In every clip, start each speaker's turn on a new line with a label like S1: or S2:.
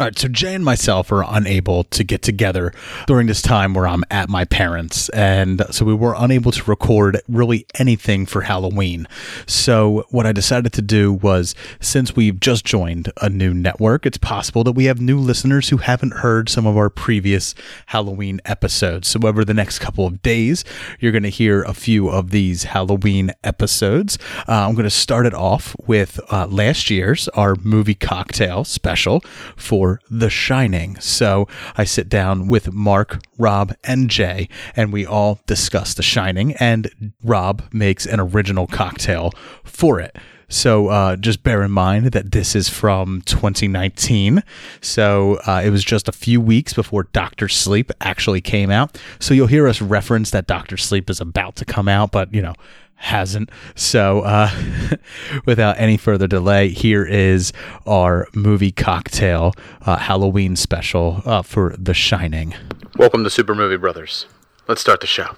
S1: All right, so Jay and myself are unable to get together during this time where I'm at my parents, and so we were unable to record really anything for Halloween. So, what I decided to do was since we've just joined a new network, it's possible that we have new listeners who haven't heard some of our previous Halloween episodes. So, over the next couple of days, you're going to hear a few of these Halloween episodes. Uh, I'm going to start it off with uh, last year's, our movie cocktail special for The Shining. So I sit down with Mark, Rob, and Jay, and we all discuss The Shining, and Rob makes an original cocktail for it. So uh, just bear in mind that this is from 2019. So uh, it was just a few weeks before Doctor Sleep actually came out. So you'll hear us reference that Doctor Sleep is about to come out, but you know, hasn't. So, uh, without any further delay, here is our movie cocktail uh, Halloween special uh, for The Shining. Welcome to Super Movie Brothers. Let's start the show.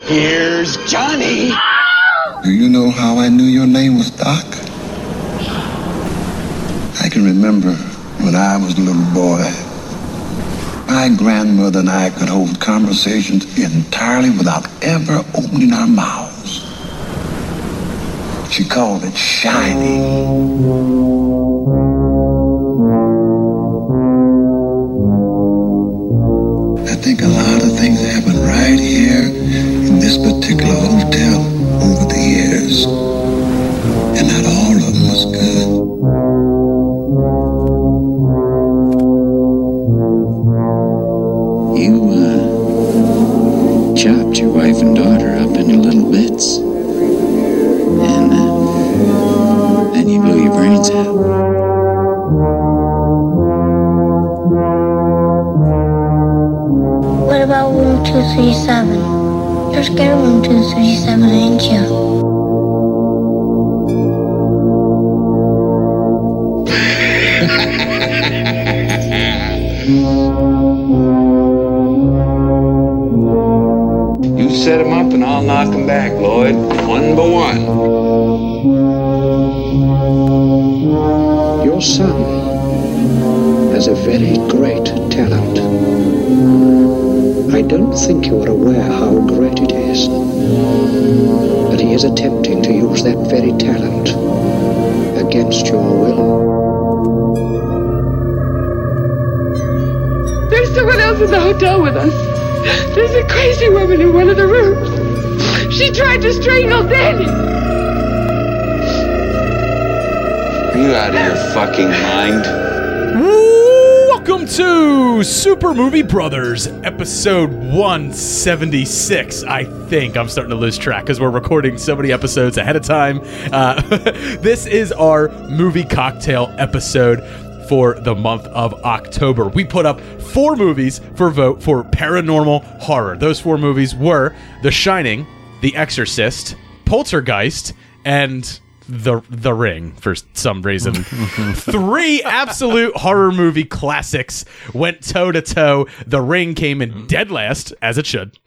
S2: Here's Johnny.
S3: Do you know how I knew your name was Doc? I can remember when I was a little boy. My grandmother and I could hold conversations entirely without ever opening our mouths. She called it shining. I think a lot of things happened right here in this particular hotel over the years.
S2: Wife and daughter up into little bits. And, uh, then you your brains out.
S4: What about room 237? You're scared of room 237, ain't you?
S5: One by one.
S6: Your son has a very great talent. I don't think you are aware how great it is. But he is attempting to use that very talent against your will.
S7: There's someone else in the hotel with us. There's a crazy woman in one of the rooms. She tried to strangle Danny.
S5: Are you out of your fucking mind?
S1: Welcome to Super Movie Brothers, episode 176. I think I'm starting to lose track because we're recording so many episodes ahead of time. Uh, this is our movie cocktail episode for the month of October. We put up four movies for vote for paranormal horror. Those four movies were The Shining, The Exorcist, Poltergeist, and the the ring for some reason. Three absolute horror movie classics went toe to toe. The ring came in dead last, as it should.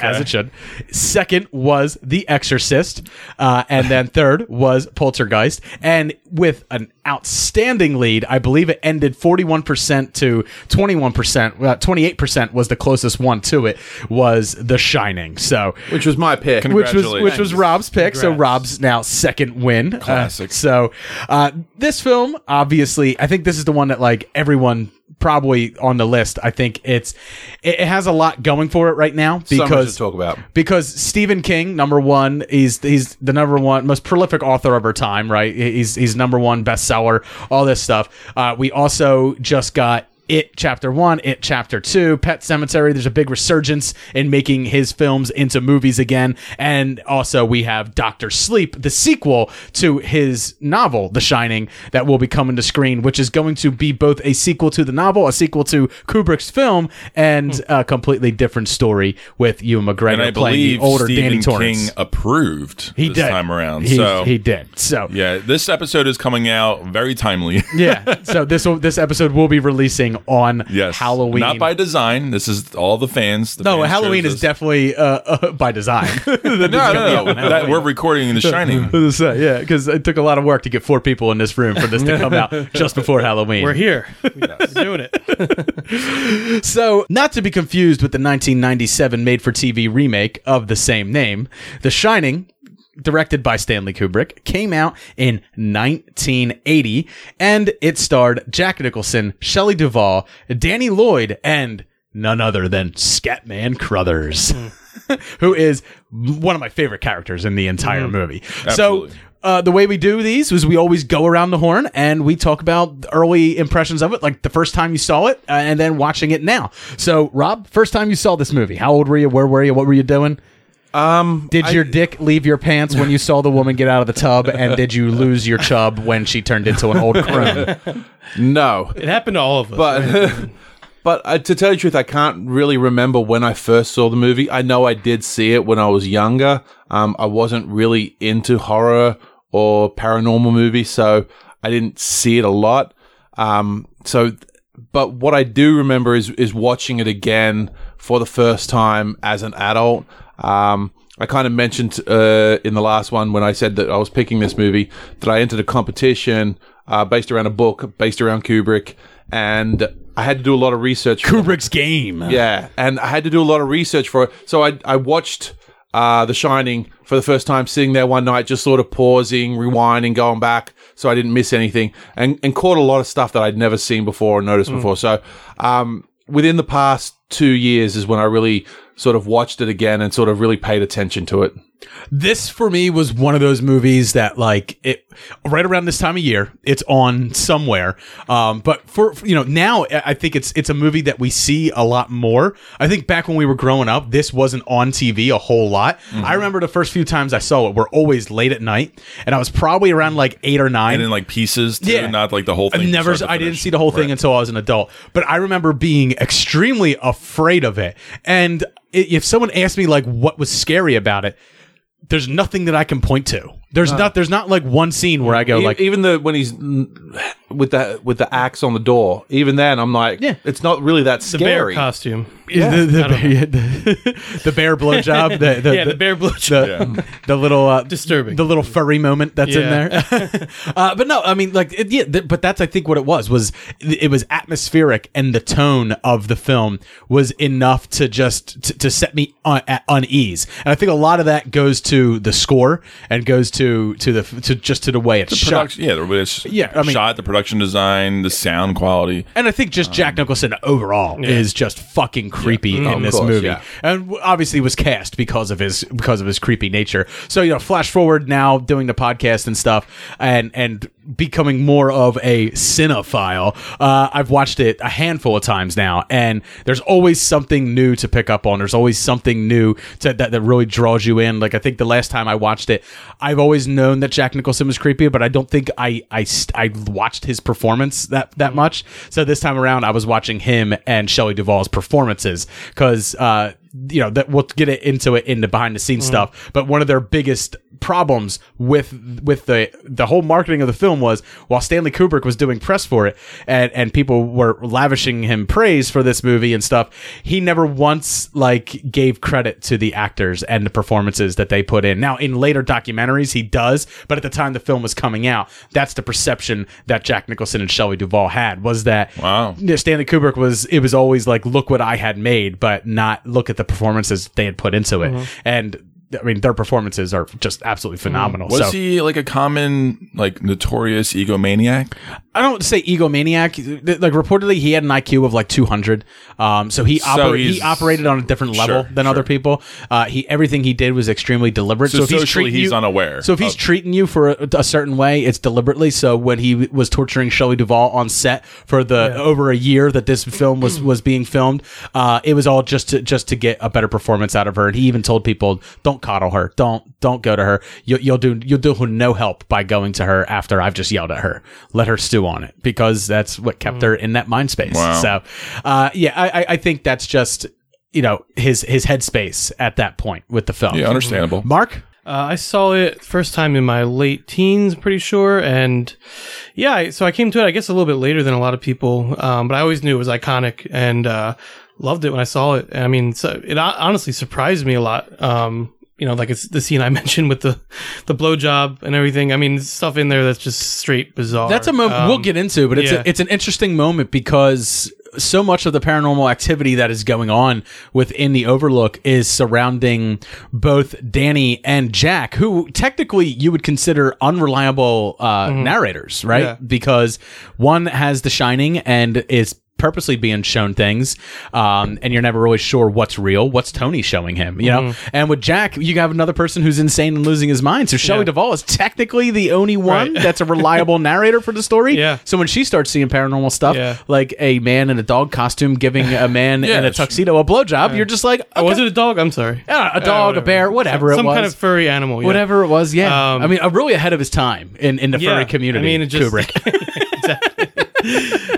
S1: As it should. Second was The Exorcist. Uh, and then third was Poltergeist. And with an outstanding lead, I believe it ended 41% to 21%. 28% was the closest one to it, was The Shining. So,
S8: Which was my pick.
S1: which was which was Rob's pick. So Rob's now second win. Uh,
S8: Classic.
S1: so uh, this film, obviously, I think this is the one that like everyone probably on the list. I think it's it, has a lot going for it right now because
S8: talk about.
S1: because Stephen King, number one, he's he's the number one most prolific author of our time, right? He's he's number one bestseller, all this stuff. Uh, we also just got it chapter one, it chapter two, Pet Sematary. There's a big resurgence in making his films into movies again. And also we have Doctor Sleep, the sequel to his novel, The Shining, that will be coming to screen, which is going to be both a sequel to the novel, a sequel to Kubrick's film, and hmm. a completely different story with Ewan McGregor playing older
S9: Stephen
S1: Danny Torrance.
S9: King approved
S1: he
S9: this
S1: did
S9: time around.
S1: He,
S9: so
S1: he did. So
S9: yeah, this episode is coming out very timely.
S1: yeah. So this will, this episode will be releasing on
S9: Yes.
S1: Halloween.
S9: Not by design. This is all the fans. The
S1: no,
S9: fans
S1: Halloween is definitely uh, uh, by design.
S9: No, no, no. that, we're recording in The Shining.
S1: Yeah, because it took a lot of work to get four people in this room for this to come out just before Halloween.
S10: We're here. We're doing it.
S1: So, not to be confused with the 1997 made for TV remake of the same name, The Shining, directed by Stanley Kubrick, came out in 1980 and it starred Jack Nicholson, Shelley Duvall, Danny Lloyd, and none other than Scatman Crothers, who is one of my favorite characters in the entire movie.
S9: Absolutely.
S1: So, uh, the way we do these was we always go around the horn and we talk about early impressions of it, like the first time you saw it, uh, and then watching it now. So, Rob, first time you saw this movie, how old were you? Where were you? What were you doing?
S8: Um,
S1: Did your dick leave your pants when you saw the woman get out of the tub, and did you lose your chub when she turned into an old crone?
S8: no,
S10: It happened to all of us.
S8: but but uh, to tell you the truth, I can't really remember when I first saw the movie. I know I did see it when I was younger. Um, I wasn't really into horror or paranormal movies, so I didn't see it a lot. Um, so, but what I do remember is is watching it again for the first time as an adult. Um, I kind of mentioned uh, in the last one when I said that I was picking this movie that I entered a competition uh, based around a book based around Kubrick, and I had to do a lot of research.
S1: Kubrick's game.
S8: yeah, and I had to do a lot of research for it. So I I watched uh, The Shining for the first time, sitting there one night, just sort of pausing, rewinding, going back, so I didn't miss anything, and and caught a lot of stuff that I'd never seen before or noticed before. So um, within the past two years is when I really sort of watched it again and sort of really paid attention to it.
S1: This for me was one of those movies that like it right around this time of year it's on somewhere um but for you know now I think it's it's a movie that we see a lot more I think back when we were growing up this wasn't on TV a whole lot
S9: Mm-hmm.
S1: I remember the first few times I saw it were always late at night and I was probably around like 8 or 9
S9: And in like pieces, too,
S1: Yeah.
S9: not like the whole thing.
S1: I've never, I didn't see the whole thing
S9: Right.
S1: until I was an adult. But I remember being extremely afraid of it. And if someone asked me like what was scary about it, there's nothing that I can point to. There's not. There's not like one scene where I go
S8: E-
S1: like,
S8: even the when he's mm, with the with the axe on the door, even then I'm like,
S1: Yeah.
S8: it's not really that
S10: the bear
S8: scary.
S10: costume.
S1: the, the, bear, the, the bear blowjob. The, the,
S10: yeah, the, bear blowjob.
S1: the, the little uh,
S10: Disturbing.
S1: the little furry moment that's in there. uh, but no, I mean, like, it, yeah, th- but that's I think what it was was it was atmospheric, and the tone of the film was enough to just to, to set me on, at unease. And I think a lot of that goes to the score and goes to to the to just to the way it's
S9: The
S1: shot.
S9: yeah, the way it's
S1: Yeah, I mean-
S9: shot, the production design, the sound quality.
S1: And I think just Jack um, Nicholson overall is just fucking creepy mm-hmm. in
S8: Of
S1: this
S8: course,
S1: movie,
S8: yeah.
S1: and obviously was cast because of his because of his creepy nature. So you know, flash forward now doing the podcast and stuff, and and becoming more of a cinephile. Uh, I've watched it a handful of times now, and there's always something new to pick up on. There's always something new to, that that really draws you in. Like I think the last time I watched it, I've always known that Jack Nicholson was creepy, but I don't think I I st- I watched his performance that that much. So this time around, I was watching him and Shelley Duvall's performances because uh, you know that we'll get it into it in the behind the scenes mm-hmm. stuff. But one of their biggest problems with with the the whole marketing of the film was while Stanley Kubrick was doing press for it and and people were lavishing him praise for this movie and stuff he never once like gave credit to the actors and the performances that they put in now in later documentaries he does but at the time the film was coming out that's the perception that Jack Nicholson and Shelley Duvall had was that
S9: Wow.
S1: Stanley Kubrick was it was always like look what I had made, but not look at the performances they had put into it. Mm-hmm. And I mean their performances are just absolutely phenomenal.
S9: Was
S1: so
S9: he like a common, like notorious egomaniac?
S1: I don't say egomaniac. Like reportedly, he had an IQ of like 200. Um, so he
S9: So
S1: oper- he operated on a different level
S9: Sure,
S1: than other people. Uh, he everything he did was extremely deliberate.
S9: So
S1: So, if he's treating
S9: he's
S1: you,
S9: unaware
S1: So if he's
S9: of-
S1: treating you for a, a certain way, it's deliberately. So when he was torturing Shelley Duvall on set for the over a year that this film was was being filmed, uh, it was all just to just to get a better performance out of her. And he even told people, "Don't coddle her. Don't don't go to her. You'll, you'll do you'll do her no help by going to her after I've just yelled at her. Let her stew on it because that's what kept her in that mind space.
S9: Wow.
S1: So, uh, yeah, I, I- I think that's just you know his his headspace at that point with the film.
S9: Yeah, understandable.
S1: Mark.
S10: Uh, I saw it first time in my late teens, pretty sure, and yeah, so I came to it, I guess, a little bit later than a lot of people, um, but I always knew it was iconic and uh, loved it when I saw it. I mean, so it honestly surprised me a lot. Um, you know, like it's the scene I mentioned with the the blowjob and everything. I mean, stuff in there that's just straight bizarre.
S1: That's a moment
S10: Um,
S1: we'll get into, but it's
S10: yeah.
S1: a, it's an interesting moment because so much of the paranormal activity that is going on within the Overlook is surrounding both Danny and Jack, who technically you would consider unreliable uh, narrators, right?
S10: Mm-hmm. Yeah.
S1: Because one has The Shining and is purposely being shown things um, and you're never really sure what's real what's tony showing him you know
S10: Mm-hmm.
S1: and with jack you have another person who's insane and losing his mind so shelley
S10: Yeah.
S1: duvall is technically the only one
S10: Right.
S1: that's a reliable narrator for the story
S10: Yeah.
S1: so when she starts seeing paranormal stuff
S10: Yeah.
S1: like a man in a dog costume giving a man
S9: Yeah,
S1: in a tuxedo a blowjob you're just like
S10: Oh, was
S1: okay.
S10: it a dog? I'm sorry.
S1: Yeah, a dog, a bear, whatever
S10: Some
S1: it was.
S10: kind of furry animal. Yeah.
S1: Whatever it was, yeah.
S10: Um,
S1: I mean, uh, really ahead of his time in, in the furry community.
S10: I mean, it just-
S1: Kubrick.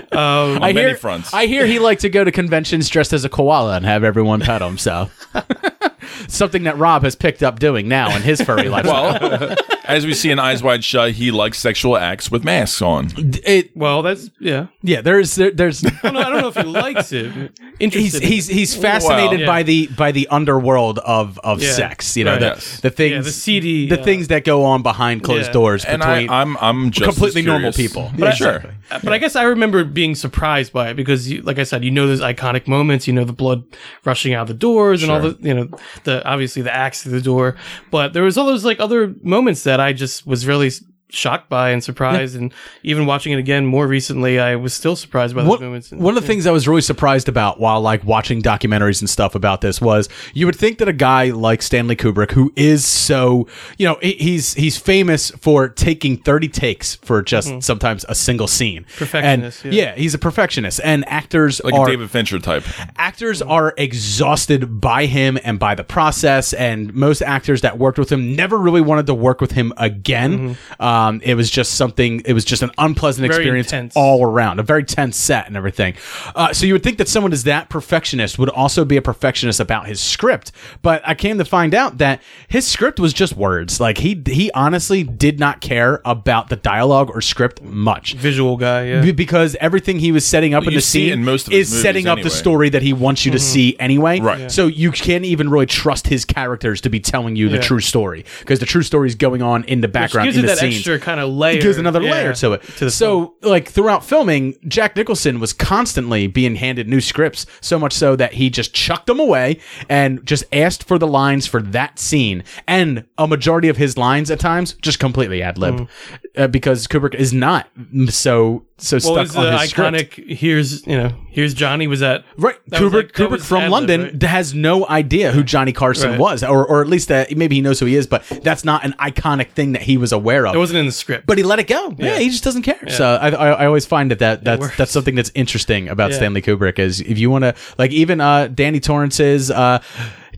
S9: Um, on
S1: I
S9: many
S1: hear,
S9: fronts.
S1: I hear he liked to go to conventions dressed as a koala and have everyone pet him. So, something that Rob has picked up doing now in his furry lifestyle.
S9: well, as we see in Eyes Wide Shut, he likes sexual acts with masks on.
S1: it,
S10: Well, that's yeah.
S1: yeah, there's there, there's
S10: I don't, know, I don't know if he likes it.
S1: he's
S10: Interested.
S1: he's he's fascinated
S10: Well,
S1: by the by the underworld of of
S10: Yeah,
S1: sex. You know
S10: right.
S1: the,
S9: Yes.
S1: the things
S10: Yeah, the seedy,
S1: the
S10: uh,
S1: things that go on behind closed
S10: Yeah.
S1: doors
S9: And
S1: between
S9: I, I'm I'm just as
S1: completely normal people.
S9: But
S1: Yeah,
S9: sure.
S1: exactly.
S10: But I guess I remember being surprised by it because, you, like I said, you know those iconic moments. You know the blood rushing out the doors and all the, you know, the obviously the axe through the door. But there was all those like other moments that I just was really shocked by and surprised. And even watching it again more recently, I was still surprised by those
S1: One,
S10: moments.
S1: one of the things I was really surprised about while like watching documentaries and stuff about this was you would think that a guy like Stanley Kubrick, who is so you know he's he's famous for taking thirty takes for just mm-hmm. sometimes a single scene,
S10: Mm-hmm. Perfectionist,
S1: And,
S10: yeah.
S1: he's a perfectionist, and actors
S9: Like
S1: are
S9: a David Fincher type.
S1: actors mm-hmm. are exhausted by him and by the process and most actors that worked with him never really wanted to work with him again mm-hmm. uh, um, it was just something it was just an unpleasant
S10: Mm-hmm. Very
S1: experience
S10: intense.
S1: all around a very tense set and everything uh, so you would think that someone is that perfectionist would also be a perfectionist about his script but i came to find out that his script was just words like he he honestly did not care about the dialogue or script much
S10: visual guy, yeah.
S1: be- because everything he was setting up
S9: Well,
S1: in the scene
S9: in most of
S1: is setting up the story that he wants you to see anyway.
S9: Right. Yeah.
S1: So you can't even really trust his characters to be telling you the true story because the true story is going on in the
S10: Which
S1: background
S10: gives
S1: in
S10: it
S1: the
S10: that
S1: scenes.
S10: Extra kind of layer.
S1: It gives another
S10: yeah,
S1: layer to it.
S10: To the
S1: so, like throughout filming, Jack Nicholson was constantly being handed new scripts, so much so that he just chucked them away and just asked for the lines for that scene. And a majority of his lines at times just completely ad lib, uh, because Kubrick is not so so
S10: well,
S1: stuck on
S10: the
S1: his script.
S10: iconic? Here's you know, here's Johnny. Was that
S1: Right,
S10: that
S1: Kubrick.
S10: like- that
S1: Kubrick from
S10: ad-lib,
S1: London
S10: right?
S1: has no idea who Johnny Carson
S10: Right.
S1: was, or, or at least that maybe he knows who he is, but that's not an iconic thing that he was aware of.
S10: It wasn't in the script.
S1: but he let it go. Yeah,
S10: Yeah.
S1: he just doesn't care. So I, I, I always find that, that that's that's something that's interesting about
S10: Yeah.
S1: Stanley Kubrick is if you want to like even uh, Danny Torrance's. Uh,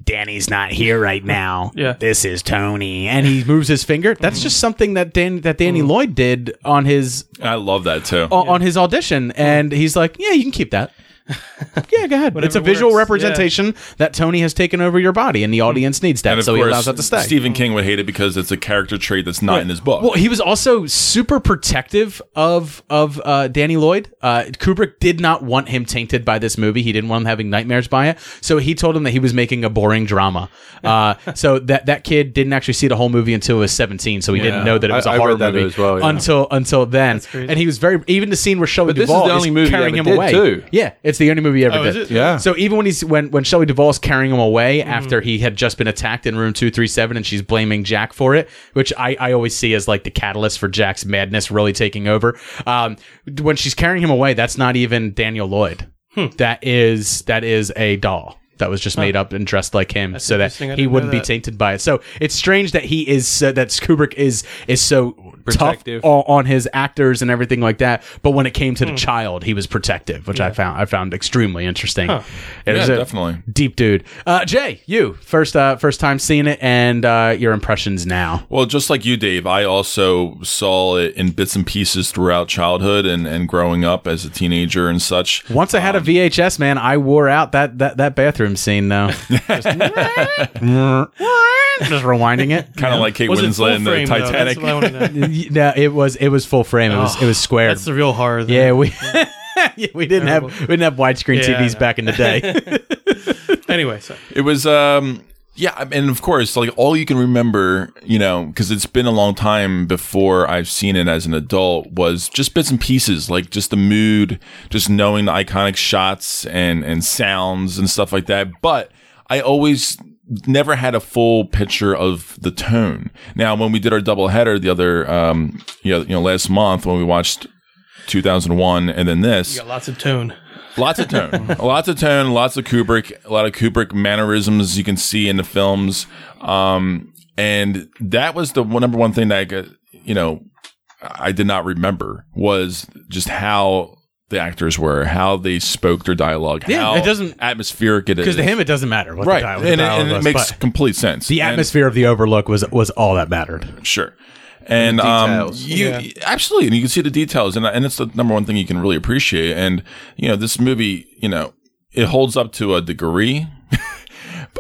S1: Danny's not here right now.
S10: Yeah.
S1: This is Tony. And he moves his finger. That's just something that Dan that Danny mm. Lloyd did on his
S9: I love that too.
S1: o- on his audition, and he's like, "Yeah, you can keep that." Yeah, go ahead. it's a visual
S10: works,
S1: representation that Tony has taken over your body, and the audience needs that,
S9: and of
S1: so he allows that to stay.
S9: Stephen King would hate it because it's a character trait that's not in his book.
S1: Well, he was also super protective of of uh, Danny Lloyd. Uh, Kubrick did not want him tainted by this movie. He didn't want him having nightmares by it. So he told him that he was making a boring drama. Uh, so that that kid didn't actually see the whole movie until he was seventeen. So he
S8: Yeah.
S1: didn't know that it was a
S8: I- I
S1: horror
S8: read that
S1: movie
S8: as well, yeah.
S1: until until then. And he was very even the scene where Shelley
S8: But this is
S1: Duvall
S8: the only movie
S1: carrying him away.
S8: too.
S1: Yeah, it's the only movie he ever
S10: Oh,
S1: did.
S10: is it?
S8: Yeah.
S1: So even when he's when when Shelley Duvall's carrying him away after he had just been attacked in room two three seven, and she's blaming Jack for it, which I, I always see as like the catalyst for Jack's madness really taking over. Um, when she's carrying him away, that's not even Daniel Lloyd. That is that is a doll. That was just made up and dressed like him, so that
S10: interesting. I
S1: he
S10: didn't know
S1: wouldn't be
S10: that.
S1: tainted by it. So it's strange that he is uh, that Kubrick is is so
S8: Protective.
S1: tough on, on his actors and everything like that. But when it came to the child, he was protective, which I found I found extremely interesting. It
S9: Yeah,
S1: was a
S9: definitely.
S1: deep dude. Uh, Jay, you first uh, first time seeing it and uh, your impressions now.
S9: Well, just like you, Dave, I also saw it in bits and pieces throughout childhood and, and growing up as a teenager and such.
S1: Once I had a
S9: Um,
S1: VHS, man, I wore out that that, that bathroom scene though. Just, just rewinding it.
S9: Kind of like Kate
S10: Was it full
S9: Winslet in the
S10: frame, though?
S9: Titanic.
S10: That's what I wanna know.
S1: no, it was it was full frame. It was it was square.
S10: That's the real horror.
S1: yeah, we yeah, we didn't have we didn't have widescreen
S10: Yeah,
S1: TVs
S10: know.
S1: back in the day.
S10: anyway, so
S9: It was, um, yeah, and of course, like all you can remember, you know, because it's been a long time before I've seen it as an adult, was just bits and pieces, like just the mood, just knowing the iconic shots and and sounds and stuff like that. But I always never had a full picture of the tone. Now, when we did our double header the other, um, you know, you know, last month when we watched 2001 and then this,
S10: you got lots of tone.
S9: Lots of tone, lots of tone, lots of Kubrick, a lot of Kubrick mannerisms you can see in the films. Um, and that was the one, number one thing that I you know, I did not remember was just how the actors were, how they spoke their dialogue,
S1: Yeah,
S9: how
S1: it doesn't-
S9: atmospheric it is.
S1: Because to him, it doesn't matter what
S9: right,
S1: the dial-
S9: and, it-
S1: dialogue
S9: and it
S1: was,
S9: makes
S1: but
S9: complete sense.
S1: the
S9: And-
S1: atmosphere of the Overlook was was all that mattered.
S9: Sure. And
S8: The
S9: um,
S8: details.
S9: you
S10: Yeah.
S9: absolutely, and you can see the details, and and it's the number one thing you can really appreciate. And you know, this movie, you know, it holds up to a degree.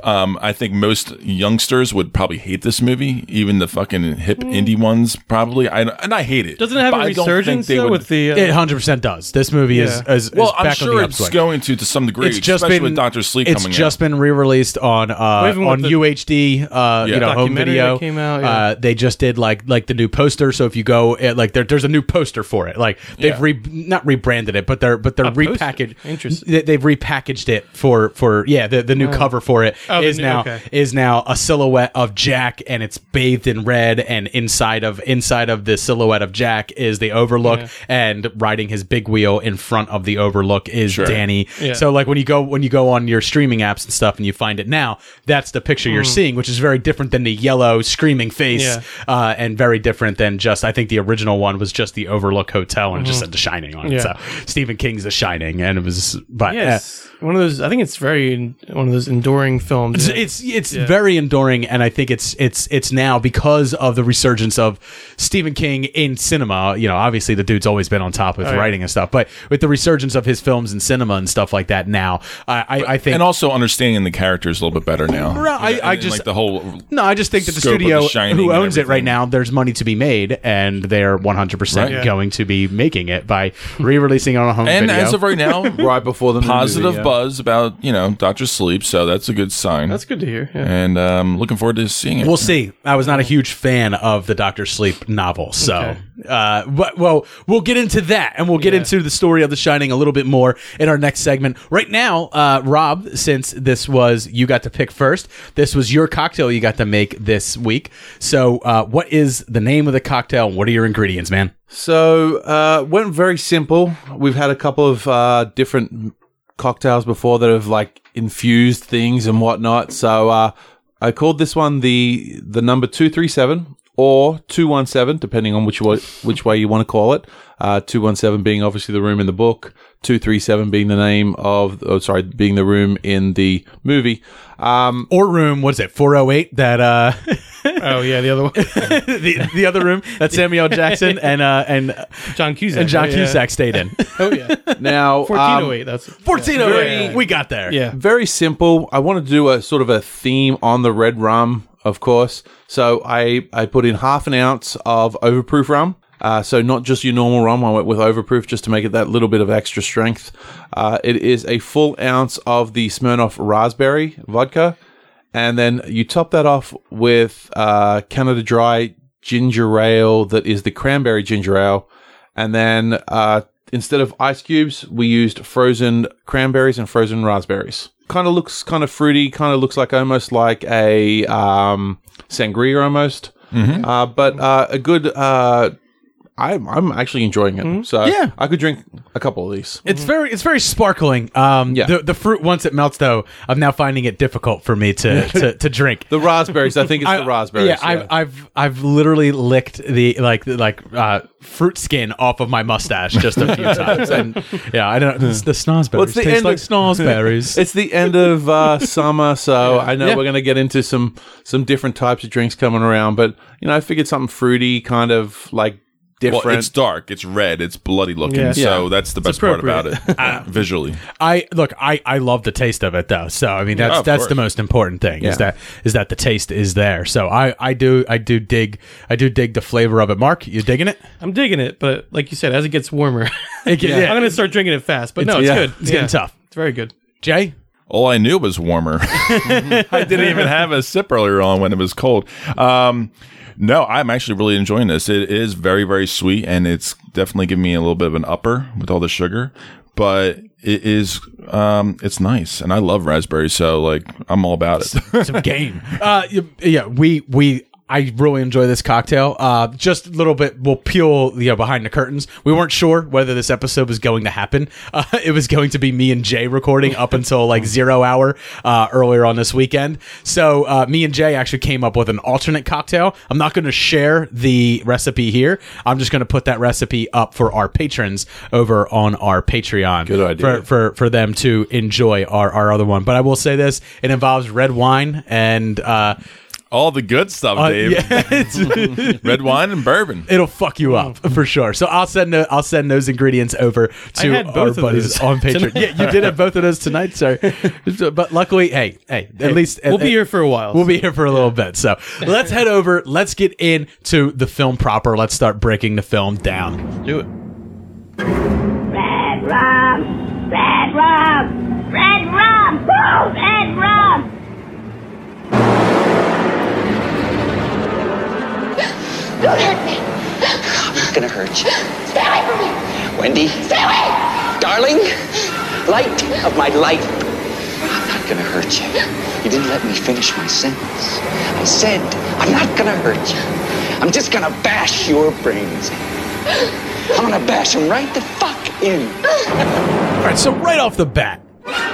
S9: Um, I think most youngsters would probably hate this movie, even the fucking hip indie ones, probably. I and I hate it.
S10: Doesn't it have
S9: But
S10: a
S9: I
S10: resurgence though,
S9: would,
S10: with the? Uh,
S1: it hundred percent does. This movie is,
S10: Yeah.
S1: is, is
S9: well, I'm
S1: back on
S9: sure
S1: the
S9: it's going to to some degree,
S1: It's just
S9: especially
S1: been
S9: with Doctor Sleep
S1: It's
S9: coming
S1: just
S9: out.
S1: been re-released on uh, on
S10: with the-
S1: UHD, uh,
S9: Yeah.
S1: you know, home video.
S10: that came out, yeah.
S1: uh, they just did like like the new poster. So if you go, eh, like there, there's a new poster for it. Like they've
S9: Yeah.
S1: re not rebranded it, but they're but they're
S10: A poster.
S1: repackaged.
S10: Interesting.
S1: They, they've repackaged it for for yeah. The, the new cover for it is
S10: Oh, the new-
S1: now
S10: okay.
S1: is now a silhouette of Jack, and it's bathed in red. And inside of inside of the silhouette of Jack is the Overlook,
S10: Yeah.
S1: and riding his big wheel in front of the Overlook is
S9: Sure.
S1: Danny.
S10: Yeah.
S1: So like when you go when you go on your streaming apps and stuff, and you find it now, that's the picture you're seeing, which is very different than the yellow screaming face,
S10: Yeah.
S1: uh, and very different than just I think the original one was just the Overlook Hotel and it just said The Shining on it.
S10: Yeah.
S1: So Stephen King's The Shining, and it was but. uh,
S10: yes, one of those. I think it's very one of those enduring films.
S1: It's
S10: yeah.
S1: it's, it's
S10: Yeah.
S1: very enduring, and I think it's it's it's now because of the resurgence of Stephen King in cinema. You know, obviously the dude's always been on top with
S10: Oh, yeah.
S1: writing and stuff, but with the resurgence of his films in cinema and stuff like that now, I I, I think
S9: and also understanding the characters a little bit better now.
S1: Right, I-
S9: You know,
S1: I
S9: and
S1: just-
S9: like the whole
S1: No, I just think that the
S9: scope of The
S1: studio who owns it right now, there's money to be made, and they're 100%
S9: Right.
S10: Yeah.
S1: going to be making it by re-releasing it on a home
S9: And
S1: video.
S9: as of right now,
S8: right before the
S9: positive
S8: movie, yeah.
S9: buzz about you know Doctor Sleep, so that's a good sign.
S10: That's good to hear. Yeah.
S9: and um, looking forward to seeing it.
S1: We'll see. I was not a huge fan of the Doctor Sleep novel, so
S10: Okay.
S1: uh, but, well, we'll get into that, and we'll get
S10: Yeah.
S1: into the story of The Shining a little bit more in our next segment. Right now, uh, Rob, since this was you got to pick first, this was your cocktail you got to make this week. So, uh, what is the name of the cocktail? What are your ingredients, man?
S8: So uh, went very simple. We've had a couple of uh, different cocktails before that have like infused things and whatnot. So uh, I called this one the the number two three seven or two one seven, depending on which way which way you want to call it. Uh, two one seven being obviously the room in the book. Two three seven being the name of, oh sorry, being the room in the movie. Um,
S1: Or room? What is it? Four hundred eight. That uh,
S10: oh yeah, the other one,
S1: the the other room that Samuel Jackson and uh and
S10: John Cusack.
S1: and John
S10: yeah.
S1: Cusack stayed in.
S10: Oh yeah,
S8: now
S10: fourteen
S8: um,
S10: oh eight. That's
S1: Fourteen oh
S8: Very-
S1: eight. We got there.
S10: yeah.
S8: very simple. I want to do a sort of a theme on the red rum, of course. So I I put in half an ounce of overproof rum. Uh, so not just your normal rum. I went with overproof just to make it that little bit of extra strength. Uh, it is a full ounce of the Smirnoff raspberry vodka, and then you top that off with uh, Canada Dry ginger ale that is the cranberry ginger ale, and then uh, instead of ice cubes, we used frozen cranberries and frozen raspberries. Kind of looks kind of fruity. Kind of looks like almost like a um, sangria almost. Uh, but uh, a good uh, I'm I'm actually enjoying it. So
S1: Yeah.
S8: I could drink a couple of these.
S1: It's very it's very sparkling. Um,
S8: Yeah.
S1: the the fruit once it melts though, I'm now finding it difficult for me to to, to drink.
S8: The raspberries, I think it's the raspberries.
S1: Yeah, I've I've I've literally licked the like the, like uh, fruit skin off of my mustache just a few times, and yeah, I don't. It's the snozberries
S8: Well, it's the
S1: taste
S8: end
S1: like
S8: of-
S1: snozberries.
S8: It's the end of uh, summer, so I know
S1: Yeah.
S8: we're going to get into some some different types of drinks coming around. But you know, I figured something fruity, kind of like different.
S9: Well, it's dark. It's red. It's bloody looking.
S10: Yeah.
S9: So
S8: Yeah.
S9: that's the best part about it
S1: Uh,
S9: visually.
S1: I look, I, I love the taste of it though. So I mean, that's
S9: of
S1: that's
S9: course.
S1: the most important thing
S8: Yeah.
S1: is that is that the taste is there. So I, I do I do dig I do dig the flavor of it. Mark, you digging it?
S10: I'm digging it, but like you said, as it gets warmer,
S1: It get- yeah.
S10: I'm gonna start drinking it fast. But no, it's
S8: yeah.
S10: good.
S1: It's getting tough.
S10: It's very good.
S1: Jay,
S9: All I knew was warmer. I didn't even have a sip earlier on when it was cold. Um, no, I'm actually really enjoying this. It is very, very sweet, and it's definitely giving me a little bit of an upper with all the sugar. But it is, um, it's nice, and I love raspberry, so like I'm all about it.
S1: some game. Uh, yeah, we we. I really enjoy this cocktail. Uh, just a little bit. We'll peel you know behind the curtains. We weren't sure whether this episode was going to happen. Uh, it was going to be me and Jay recording up until like zero hour uh, earlier on this weekend. So uh, me and Jay actually came up with an alternate cocktail. I'm not going to share the recipe here. I'm just going to put that recipe up for our patrons over on our Patreon.
S8: Good idea.
S1: For, for for them to enjoy our our other one. But I will say this: it involves red wine and uh,
S9: all the good stuff,
S1: uh,
S9: Dave.
S1: yeah,
S9: Red wine and bourbon.
S1: it'll fuck you up for sure. So I'll send the, I'll send those ingredients over to
S10: had
S1: our
S10: both of
S1: buddies
S10: those
S1: on Patreon. yeah, you did have both of those tonight, sorry. but luckily, hey, hey, at least
S10: we'll be here for a while.
S1: We'll be here for a little bit. So let's head over. Let's get into the film proper. Let's start breaking the film down.
S10: do it.
S11: Red rum! Red rum! Red rum! Red rum! Don't hurt me!
S12: I'm not gonna hurt you.
S11: Stay away from me!
S12: Wendy,
S11: Stay away!
S12: darling, light of my life. I'm not gonna hurt you. You didn't let me finish my sentence. I said, I'm not gonna hurt you. I'm just gonna bash your brains in. I'm gonna bash them right the fuck in.
S1: All right, so right off the bat,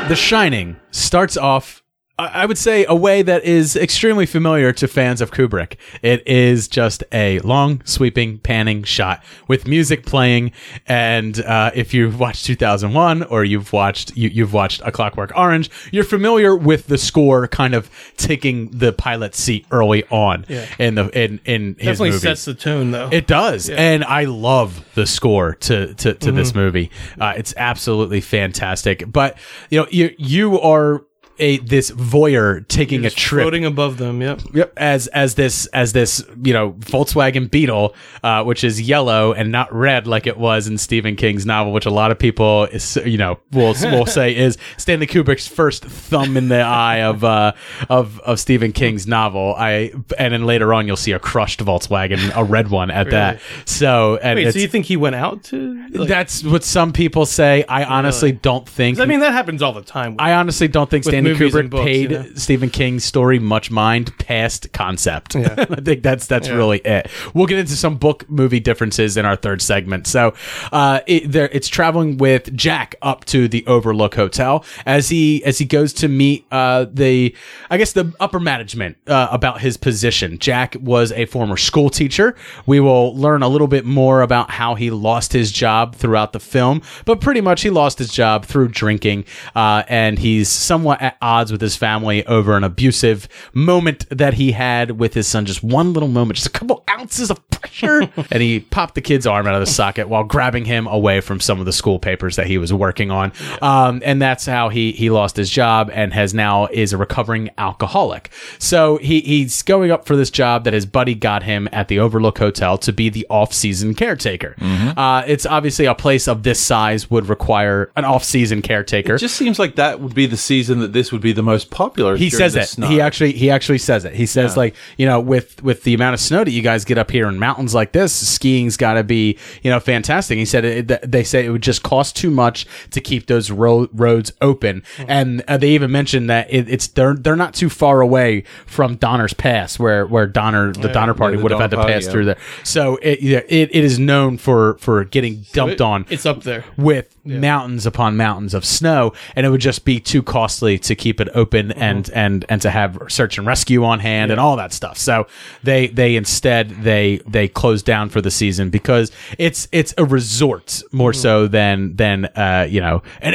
S1: The Shining starts off. I would say a way that is extremely familiar to fans of Kubrick. It is just a long, sweeping, panning shot with music playing. And uh, if you've watched 2001 or you've watched you, you've watched A Clockwork Orange, you're familiar with the score kind of taking the pilot seat early on
S10: Yeah.
S1: in the in in his
S10: Definitely
S1: movie.
S10: sets the tone, though.
S1: It does, and I love the score to to, to this
S10: Mhm.
S1: movie. Uh, it's absolutely fantastic. But you know, you you are a this voyeur taking a trip
S10: floating above them. Yep.
S1: Yep. As as this as this you know Volkswagen Beetle, uh, which is yellow and not red like it was in Stephen King's novel, which a lot of people is you know will will say is Stanley Kubrick's first thumb in the eye of uh, of of Stephen King's novel. I and then later on you'll see a crushed Volkswagen, a red one at that. So and
S10: Wait, so you think he went out to? Like,
S1: that's what some people say. I honestly don't think.
S10: I mean, that happens all the time.
S1: I honestly don't think
S10: with
S1: Stanley
S10: movies
S1: Kubrick
S10: and books,
S1: paid
S10: you know?
S1: Stephen King's story much mind past concept. I think that's that's
S10: Yeah.
S1: really it. We'll get into some book movie differences in our third segment. So, uh, it, there it's traveling with Jack up to the Overlook Hotel as he as he goes to meet uh, the I guess the upper management uh, about his position. Jack was a former school teacher. We will learn a little bit more about how he lost his job throughout the film, but pretty much he lost his job through drinking, uh, and he's somewhat at odds with his family over an abusive moment that he had with his son. Just one little moment, just a couple ounces of pressure, and he popped the kid's arm out of the socket while grabbing him away from some of the school papers that he was working on. Um, and that's how he he lost his job and has now is a recovering alcoholic. So he he's going up for this job that his buddy got him at the Overlook Hotel to be the off-season caretaker. Uh, it's obviously a place of this size would require an off-season caretaker.
S8: It just seems like that would be the season that this would be the most popular.
S1: he says it.
S8: snow.
S1: He actually he actually says it. He says
S8: Yeah.
S1: like you know with with the amount of snow that you guys get up here in mountains like this, skiing's got to be you know fantastic. He said it, th- they say it would just cost too much to keep those ro- roads open, and uh, they even mentioned that it, it's they're they're not too far away from Donner's Pass, where where Donner the
S8: Yeah.
S1: Donner Party
S8: Yeah,
S1: would have had to
S8: Party,
S1: pass through there. So it, yeah, it it is known for for getting dumped
S10: it-
S1: on.
S10: it's up there.
S1: with mountains upon mountains of snow, and it would just be too costly to keep it open and and and to have search and rescue on hand and all that stuff. So they they instead they they closed down for the season because it's it's a resort more so than than uh you know an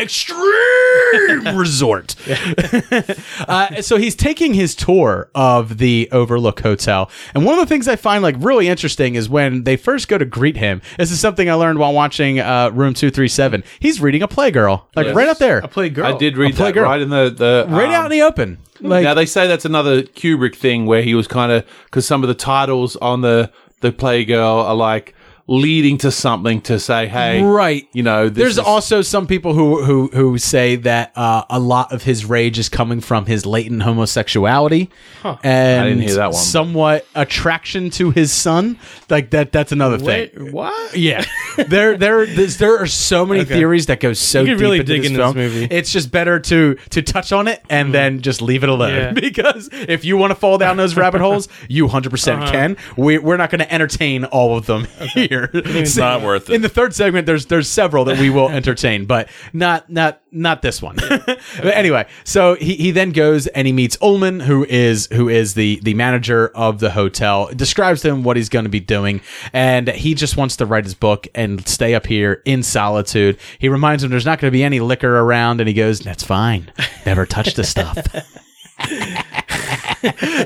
S1: extreme resort. uh, so he's taking his tour of the Overlook Hotel, and one of the things I find like really interesting is when they first go to greet him. This is something I learned while watching uh, Room Two Three Seven. He's reading a Playgirl, like
S8: Yes.
S1: right up there.
S10: A Playgirl.
S8: I did read
S1: A
S8: that
S1: Playgirl.
S8: right in the the
S1: right
S8: um,
S1: out in the open. Like
S8: now they say that's another Kubrick thing where he was kind of because some of the titles on the the Playgirl are like leading to something to say, hey,
S1: Right.
S8: You know,
S1: There's
S8: is-
S1: also some people who who who say that uh, a lot of his rage is coming from his latent homosexuality and
S8: I didn't hear that one.
S1: somewhat attraction to his son. Like that. That's another thing.
S10: What?
S1: Yeah, there, there, there are so many
S10: Okay.
S1: theories that go so
S10: You
S1: deep
S10: really
S1: into
S10: dig
S1: this
S10: into this
S1: film.
S10: movie.
S1: It's just better to to touch on it and then just leave it alone
S10: Yeah.
S1: because if you want to fall down those rabbit holes, you 100 percent
S10: Uh-huh.
S1: can. We, we're not going to entertain all of them here.
S9: It's not worth it.
S1: In the third segment, there's there's several that we will entertain, but not not not this one. but anyway, so he, he then goes and he meets Ullman, who is who is the the manager of the hotel. Describes to him what he's going to be doing, and he just wants to write his book and stay up here in solitude. He reminds him there's not going to be any liquor around, and he goes, "That's fine. Never touch the stuff."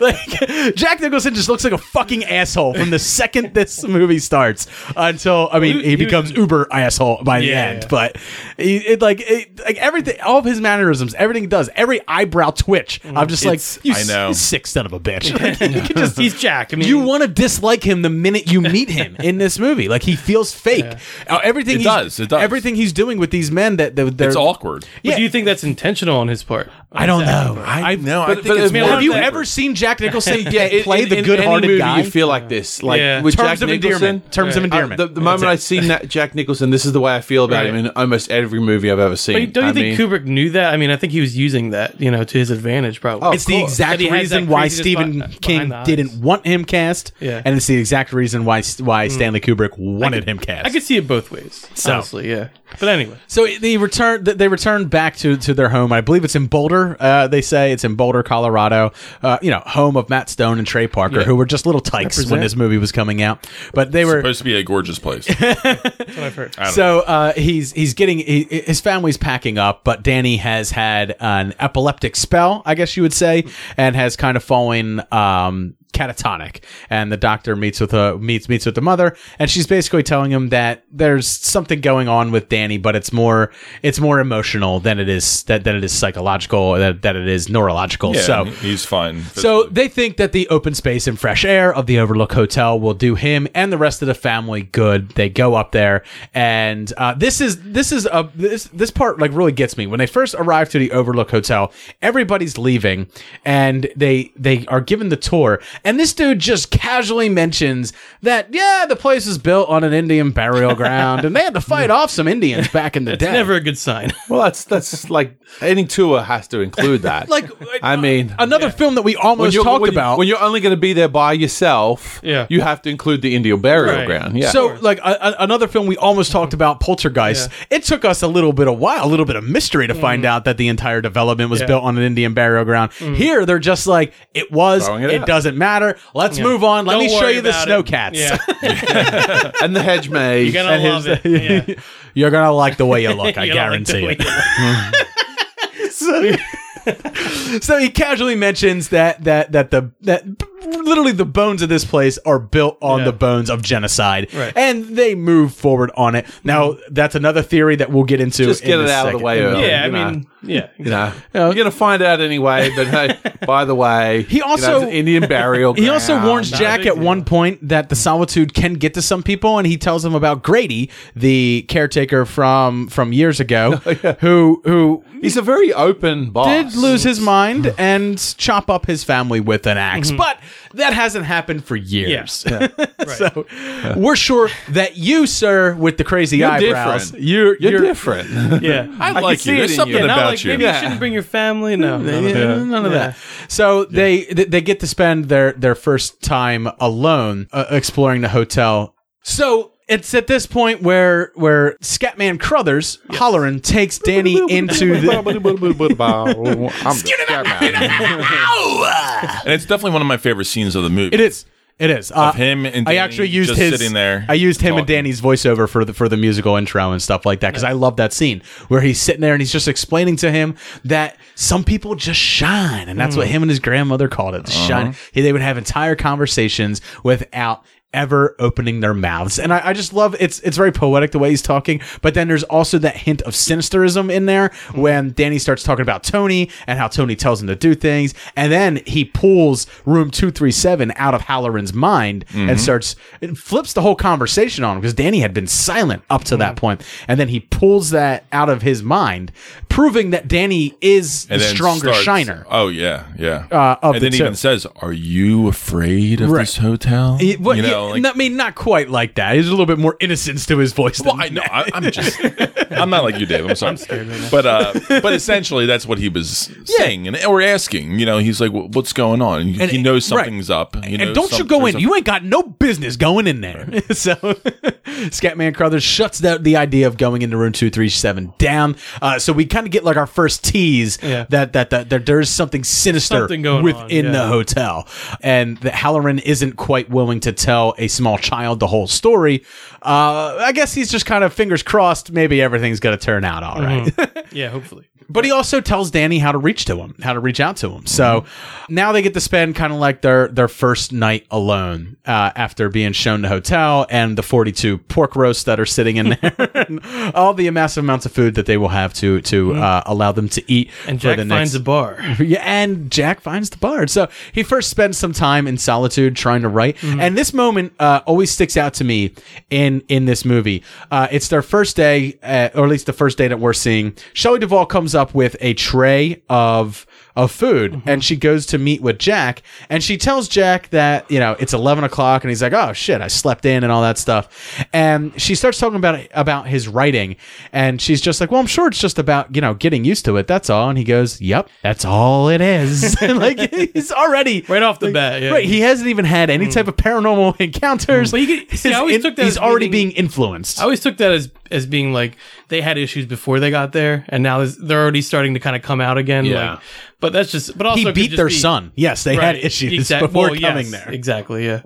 S1: like Jack Nicholson just looks like a fucking asshole from the second this movie starts until I mean he,
S10: He was-
S1: becomes uber asshole by the
S10: Yeah,
S1: end.
S10: yeah.
S1: But he, it like it, like everything, all of his mannerisms, everything he does, every eyebrow twitch. I'm just
S9: It's-
S1: like you,
S9: I know.
S1: you sick son of a bitch. Like, you just
S10: He's Jack. I mean,
S1: you want to dislike him the minute you meet him in this movie. Like he feels fake. Uh, everything
S9: It
S1: he's-
S9: does, it does.
S1: Everything he's doing with these men that that- they're
S9: It's awkward.
S10: But do you think that's intentional on his part?
S1: I don't know.
S9: I know. I
S8: but-
S9: think
S8: but
S9: it's
S8: I mean,
S9: more
S1: Have you
S9: awkward.
S1: ever seen Jack Nicholson
S8: yeah, in-
S1: play
S8: in-
S1: the
S8: in
S1: good-hearted
S8: any movie
S1: guy?
S8: You feel like this, like
S10: Yeah.
S8: with
S1: Terms
S8: Jack
S1: of
S8: Nicholson.
S1: endearment. Terms of endearment.
S8: the, the moment I
S1: it.
S8: seen that Jack Nicholson, this is the way I feel about
S10: Right.
S8: him in almost every movie I've ever seen.
S10: But don't you
S8: I
S10: think
S8: mean,
S10: Kubrick knew that? I mean, I think he was using that, you know, to his advantage, probably.
S8: Oh,
S1: it's the exact
S10: That he has
S1: reason why Stephen
S10: behind
S1: King didn't want him cast,
S10: Yeah.
S1: and it's the exact reason why why Stanley Kubrick wanted him cast.
S10: I could see it both ways,
S1: So-
S10: honestly, yeah. But anyway,
S1: So they return. They return back to, to their home. I believe it's in Boulder. Uh, they say it's in Boulder, Colorado. Uh, you know, home of Matt Stone and Trey Parker,
S10: Yeah.
S1: who were just little tykes when this movie was coming out. But they were
S9: supposed to be a gorgeous place.
S10: that's what I've heard.
S1: So uh, he's he's getting he, his family's packing up, but Danny has had an epileptic spell, I guess you would say, and has kind of fallen um, catatonic. And the doctor meets with a meets meets with the mother, and she's basically telling him that there's something going on with Danny, but it's more it's more emotional than it is that than it is psychological, that, that it is neurological.
S9: Yeah,
S1: so
S9: he's fine.
S1: so they think that the open space and fresh air of the Overlook Hotel will do him and the rest of the family good. They go up there, and uh, this is this is a this this part like really gets me. When they first arrive to the Overlook Hotel, everybody's leaving, and they they are given the tour, and this dude just casually mentions that yeah, the place was built on an Indian burial ground, and they had to fight off some Indians back in the
S10: It's
S1: day.
S10: never a good sign.
S8: well, that's that's like any tour has to include that.
S1: like
S8: I mean,
S1: another film that we almost
S8: you're,
S1: talked
S8: when, you-
S1: about.
S8: when you're only going to be there by yourself,
S10: Yeah.
S8: you have to include the Indian burial
S10: Right.
S8: ground. Yeah.
S1: So, like a, a- another film we almost talked about, Poltergeist. It took us a little bit of while, a little bit of mystery to find out that the entire development was
S10: Yeah.
S1: built on an Indian burial ground.
S10: Mm.
S1: Here, they're just like, it was.
S8: Throwing
S1: It,
S8: it
S1: doesn't matter. Let's
S10: Yeah.
S1: move on. Let
S10: Don't
S1: me show you the
S10: about
S1: snow
S10: it.
S1: cats.
S10: Yeah.
S8: and the hedge maze.
S10: You're gonna
S1: And
S10: love
S1: his-
S10: it. Yeah.
S1: You're gonna like the way you look. I
S10: You're like
S1: guarantee it. so, so he casually mentions that that that the that literally the bones of this place are built on
S10: Yeah.
S1: the bones of genocide,
S10: Right.
S1: and they move forward on it. Now, mm-hmm. that's another theory that we'll get into.
S8: Just
S1: in
S8: get it
S1: a
S8: out of the way early.
S10: yeah, I
S8: know.
S10: mean, yeah.
S8: You know, you're gonna find out anyway. But hey, by the way,
S1: He
S8: you know,
S1: also-
S8: Indian burial.
S1: He also
S8: ground.
S1: warns
S10: Not
S1: Jack at
S10: deal.
S1: one point that the solitude can get to some people, and he tells him about Grady, the caretaker from from years ago, oh, who who
S8: He's a very open boss.
S1: did lose his mind and chop up his family with an ax mm-hmm. but that hasn't happened for years. so we're sure that you, sir, with the crazy
S8: You're
S1: eyebrows,
S8: different.
S1: you're
S8: You're, different.
S10: Yeah.
S9: I,
S8: can
S9: like you. There's something
S8: you.
S9: About
S10: like
S9: you.
S10: maybe you shouldn't bring your family. No, no, no.
S1: Yeah, none of that. So they they they get to spend their their first time alone uh, exploring the hotel. So it's at this point where where Scatman Crothers Hallorann takes Danny into the.
S8: I'm the Scatman.
S9: And it's definitely one of my favorite scenes of the movie.
S1: It is. It is. Uh,
S9: Of him and
S1: I actually used
S9: just
S1: his.
S9: sitting there
S1: I used him and. Danny's voiceover for the for the musical intro and stuff like that because I love that scene where he's sitting there and he's just explaining to him that some people just shine and that's what him and his grandmother called it.
S9: Uh-huh.
S1: Shine. They would have entire conversations without ever opening their mouths and I, I just love it's it's very poetic the way he's talking but then there's also that hint of sinisterism in there when Danny starts talking about Tony and how Tony tells him to do things and then he pulls room 237 out of Hallorann's mind and starts it flips the whole conversation on him because Danny had been silent up to that point and then he pulls that out of his mind proving that Danny is the
S9: And then
S1: stronger
S9: starts-
S1: shiner
S9: Oh yeah, yeah.
S1: Uh, of
S9: and
S1: the
S9: then
S1: two.
S9: even says, "Are you afraid of
S1: Right.
S9: this hotel?"
S1: It- well,
S9: you
S1: yeah,
S9: know, like,
S1: I mean, not quite like that. There's a little bit more innocence to his voice.
S9: well,
S1: than
S9: I know.
S1: that.
S9: I, I'm just. I'm not like you, Dave. I'm sorry. But uh, but essentially, that's what he was saying, and or asking. You know, he's like, "What's going on?" And,
S1: And-
S9: he knows
S1: right.
S9: something's up. He
S1: and
S9: knows
S1: don't you go in.
S9: a-
S1: You ain't got no business going in there. so, Scatman Crothers shuts the, the idea of going into room 237 down. Uh, so we kind of get like our first tease
S10: Yeah.
S1: that, that, that, that there's something sinister
S10: Something going on,
S1: within
S10: yeah.
S1: the hotel. And that Hallorann isn't quite willing to tell a small child the whole story. Uh, I guess he's just kind of fingers crossed. Maybe everything's going to turn out all right.
S10: Mm-hmm. Yeah, hopefully.
S1: But he also tells Danny how to reach to him, how to reach out to him. So now they get to spend kind of like their their first night alone uh, after being shown the hotel and the 42 pork roasts that are sitting in there, and all the massive amounts of food that they will have to to uh, allow them to eat.
S10: And
S1: for
S10: Jack finds
S1: next-
S10: a bar.
S1: yeah, and Jack finds the bard. So he first spends some time in solitude trying to write, and this moment uh, always sticks out to me in in this movie. Uh, it's their first day, uh, or at least the first day that we're seeing. Shelley Duvall comes up with a tray of of food, mm-hmm. and she goes to meet with Jack, and she tells Jack that you know it's eleven o'clock, and he's like, "Oh shit, I slept in and all that stuff," and she starts talking about about his writing, and she's just like, "Well, I'm sure it's just about you know getting used to it. That's all." And he goes, "Yep, that's all it is." like he's already
S10: Right off the bat, yeah.
S1: right. He hasn't even had any mm. type of paranormal encounters.
S10: But you could- see, I always
S1: in-
S10: took that
S1: he's already
S10: meaning-
S1: being influenced.
S10: I always took that as as being like they had issues before they got there, and now they're already starting to kind of come out again.
S8: Yeah.
S10: Like, but that's just. But also,
S1: he beat their
S10: be-
S1: son. Yes, they had issues
S10: exact-
S1: before
S10: well,
S1: coming
S10: yes,
S1: there.
S10: Exactly. Yeah.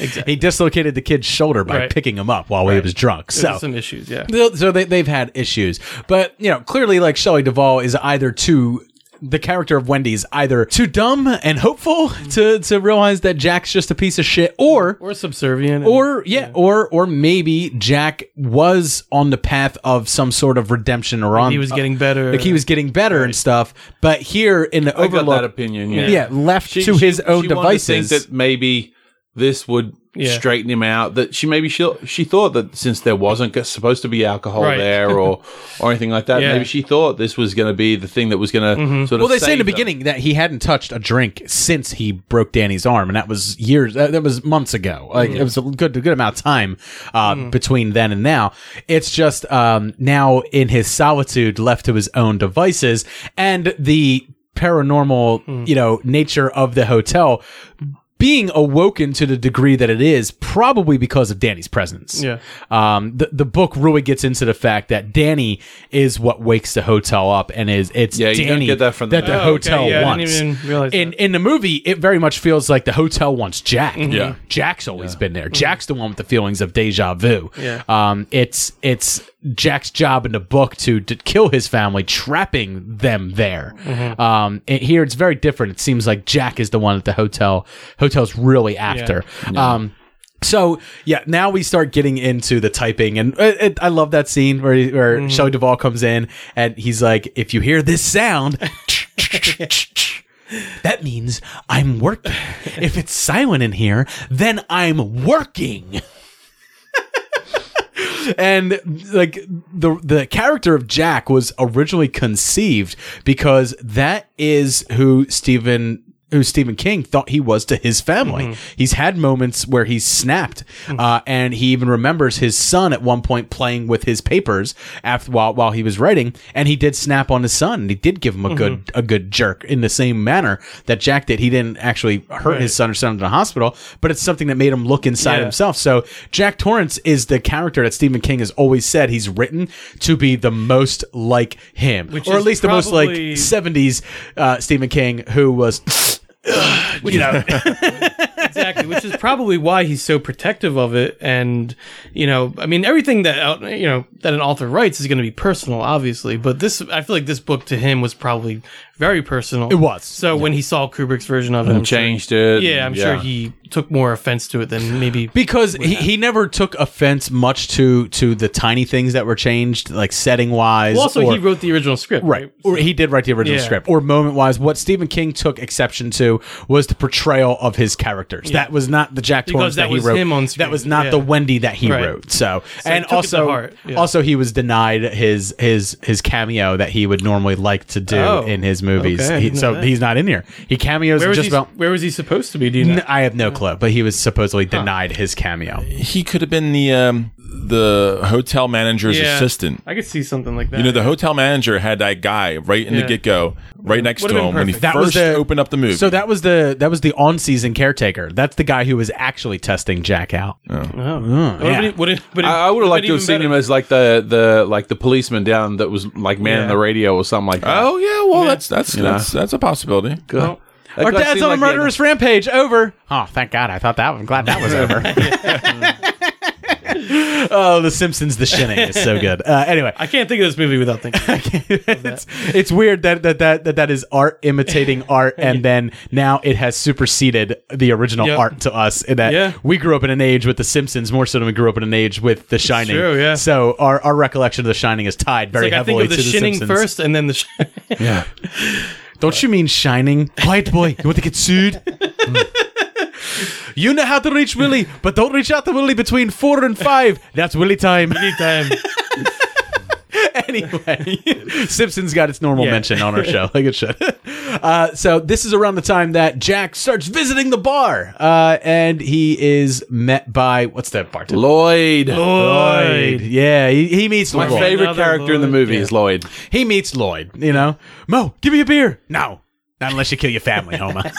S10: Exactly.
S1: He dislocated the kid's shoulder by
S10: Right.
S1: picking him up while he was drunk.
S10: There's
S1: So
S10: some issues. Yeah.
S1: So they, they've had issues. But, you know, clearly, like, Shelley Duvall is either too. The character of Wendy's either too dumb and hopeful to, to realize that Jack's just a piece of shit, or
S10: Or subservient. and-
S1: or yeah, or or maybe Jack was on the path of some sort of redemption or on
S10: he was getting better.
S1: like he was getting better and stuff. But here in the
S8: I got
S1: Overlook,
S8: that opinion. Yeah,
S1: yeah, left
S8: She-
S1: to
S8: she-
S1: his own
S8: she wanted to
S1: devices.
S8: think that maybe this would
S10: Yeah.
S8: straighten him out. That she maybe she she thought that since there wasn't supposed to be alcohol
S10: Right.
S8: there or or anything like that,
S10: Yeah.
S8: maybe she thought this was going to be the thing that was going to
S10: Mm-hmm.
S8: sort of.
S1: well, they say in the
S8: them.
S1: beginning that he hadn't touched a drink since he broke Danny's arm, and that was years. That, that was months ago. Like it was a good, a good amount of time uh, between then and now. It's just um, now in his solitude, left to his own devices, and the paranormal, you know, nature of the hotel being awoken to the degree that it is, probably because of Danny's presence.
S10: Yeah.
S1: Um, the, the book really gets into the fact that Danny is what wakes the hotel up and is it's
S8: Yeah, you
S1: Danny
S8: get that from the
S1: that the
S8: book.
S10: Oh, okay,
S1: hotel
S10: yeah, I didn't
S1: wants.
S10: even realize
S1: in
S10: that.
S1: in the movie, it very much feels like the hotel wants Jack.
S10: Mm-hmm.
S9: Yeah.
S1: Jack's always been there. Jack's the one with the feelings of deja vu.
S10: Yeah.
S1: Um, it's it's Jack's job in the book to, to kill his family, trapping them there.
S10: Mhm.
S1: Um, here it's very different. It seems like Jack is the one at the hotel hotel's really after.
S8: Yeah.
S1: Um, so yeah, now we start getting into the typing, and it, it- I love that scene where he, where
S10: Mhm.
S1: Shelley Duvall comes in and he's like, "If you hear this sound." That means I'm working. if it's silent in here, then I'm working. And like the the character of Jack was originally conceived because that is who Stephen who Stephen King thought he was to his family.
S10: Mhm.
S1: He's had moments where he's snapped, uh, and he even remembers his son at one point playing with his papers after while while he was writing, and he did snap on his son, and he did give him a good a good jerk in the same manner that Jack did. He didn't actually hurt
S10: Right.
S1: his son or send him to the hospital, but it's something that made him look inside
S10: Yeah.
S1: himself. So Jack Torrance is the character that Stephen King has always said he's written to be the most like him,
S10: Which
S1: or at least the most like '70s uh, Stephen King, who was. you know,
S10: exactly, which is probably why he's so protective of it. And you know, I mean, everything that uh, you know that an author writes is going to be personal, obviously. But this, I feel like this book to him was probably very personal.
S1: It was.
S10: So when he saw Kubrick's version of it,
S8: And
S10: I'm sure-
S8: changed it,
S10: Yeah, I'm
S8: and-
S10: sure he took more offense to it than maybe
S1: because he, he never took offense much to to the tiny things that were changed, like setting wise.
S10: Well, also,
S1: or,
S10: he wrote the original script, right?
S1: Or he did write the original
S10: Yeah.
S1: script. Or moment wise, what Stephen King took exception to was the portrayal of his characters.
S10: Yeah.
S1: That was not the Jack
S10: Because
S1: Torrance
S10: that
S1: that, he
S10: was
S1: wrote.
S10: him on
S1: that was not
S10: Yeah.
S1: the Wendy that he
S10: Right.
S1: wrote. So,
S10: So he
S1: and
S10: took it to
S1: also,
S10: heart. Yeah.
S1: also he was denied his his his cameo that he would normally like to do
S10: Oh.
S1: in his movies.
S10: Okay,
S1: He- so
S10: that.
S1: he's not in here. He cameos
S10: Where was,
S1: just
S10: he,
S1: about.
S10: where was he supposed to be? Do you know?
S1: N- I have no clue, but he was supposedly denied his cameo.
S9: He could have been the um, the hotel manager's
S10: Yeah,
S9: assistant.
S10: I could see something like that.
S9: You know, the hotel manager had that guy right in
S10: Yeah.
S9: the get go, right next
S10: Would've
S9: to
S10: been
S9: him when he
S10: perfect.
S1: That
S9: first
S1: was the-
S9: opened up the movie.
S1: So that was the that was the on season caretaker. That's the guy who was actually testing Jack out.
S10: Oh.
S1: oh.
S10: Would
S1: yeah.
S10: it- would it- would it-
S8: I, I would have liked to have seen
S10: better-
S8: him as like the the like the policeman down that was like man in
S10: Yeah.
S8: the radio or something like that.
S9: oh yeah, well that's that's
S8: You
S9: that's that's a possibility.
S8: Good.
S10: Well,
S8: That
S1: Our
S8: guy
S1: dad's
S8: seemed
S1: on
S8: like
S1: a
S8: he had-
S1: murderous rampage. Over. Oh, thank God! I thought that. I'm glad that was over. oh, The Simpsons, The Shining is so good. Uh, anyway,
S10: I can't think of this movie without thinking.
S1: it's, it's weird that that, that that that is art imitating art, and then now it has superseded the original
S10: Yep.
S1: art to us. In that
S10: Yeah.
S1: we grew up in an age with The Simpsons more so than we grew up in an age with The Shining.
S10: true, yeah.
S1: So our, our recollection of The Shining is tied very
S10: like I
S1: heavily
S10: think of the
S1: to The
S10: Shining
S1: Simpsons.
S10: first, and then the. Sh-
S8: Yeah.
S1: Don't you mean Shining? Quiet boy, you want to get sued? You know how to reach Willie, but don't reach out to Willie between four and five. That's Willie time.
S10: Anytime.
S1: anyway, Simpsons got its normal
S10: Yeah.
S1: mention on our show, like it should. Uh, so this is around the time that Jack starts visiting the bar, uh, and he is met by what's that bartender?
S8: Lloyd.
S1: Lloyd. Yeah, he, he meets
S8: My
S1: Lloyd.
S8: favorite
S10: Another
S8: character in the movie
S10: Yeah.
S8: is Lloyd.
S1: He meets Lloyd. You know, Mo, give me a beer. No, not unless you kill your family, Homer.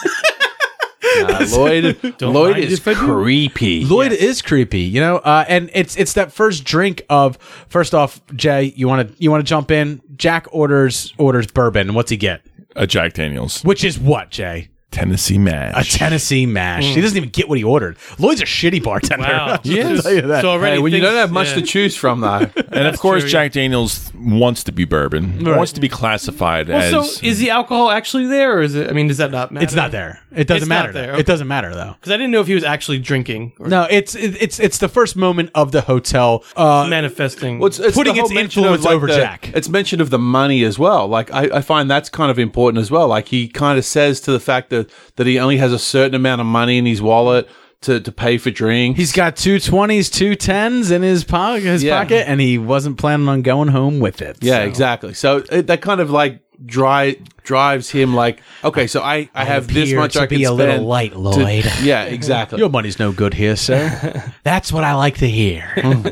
S8: Uh, Lloyd. Lloyd is
S10: if I do.
S8: creepy.
S1: Lloyd is creepy, you know, uh, and it's it's that first drink of first off, Jay, you want to you want to jump in. Jack orders orders bourbon. What's he get?
S9: A Jack Daniels,
S1: Which is what, Jay?
S9: Tennessee mash.
S1: A Tennessee mash. He doesn't even get what he ordered. Lloyd's a shitty bartender.
S10: Wow.
S1: I'll tell you that.
S10: So already
S8: Hey, when you
S10: thinks-
S8: don't have much
S10: yeah.
S8: to choose from, though.
S9: and of course,
S10: true, yeah.
S9: Jack Daniels wants to be bourbon.
S1: Right.
S9: Wants to be classified
S10: Well,
S9: as.
S10: so is the alcohol actually there, or is it? I mean, does that not matter?
S1: it's not there. It doesn't
S10: It's not
S1: matter.
S10: there,
S1: though.
S10: okay.
S1: It doesn't matter though.
S10: Because I didn't know if he was actually drinking or
S1: No, it's it, it's it's the first moment of the hotel. Uh,
S10: manifesting.
S8: Well, it's, it's
S1: Putting
S8: the whole
S1: its
S8: mention of,
S1: influence
S8: like,
S1: over
S8: the-
S1: Jack.
S8: It's mention of the money as well. Like I, I find that's kind of important as well. Like he kind of says to the fact that that he only has a certain amount of money in his wallet to, to pay for drinks.
S1: He's got two twenties, two tens in his pocket, his
S8: Yeah.
S1: pocket, and he wasn't planning on going home with it.
S8: yeah,
S1: so.
S8: exactly. So it, that kind of like dry drives him like okay, so I, I have this much
S1: to
S8: I can
S1: be a
S8: spend
S1: little light,
S8: to-
S1: Lloyd.
S8: yeah, exactly.
S1: Your money's no good here, sir. That's what I like to hear. Hmm.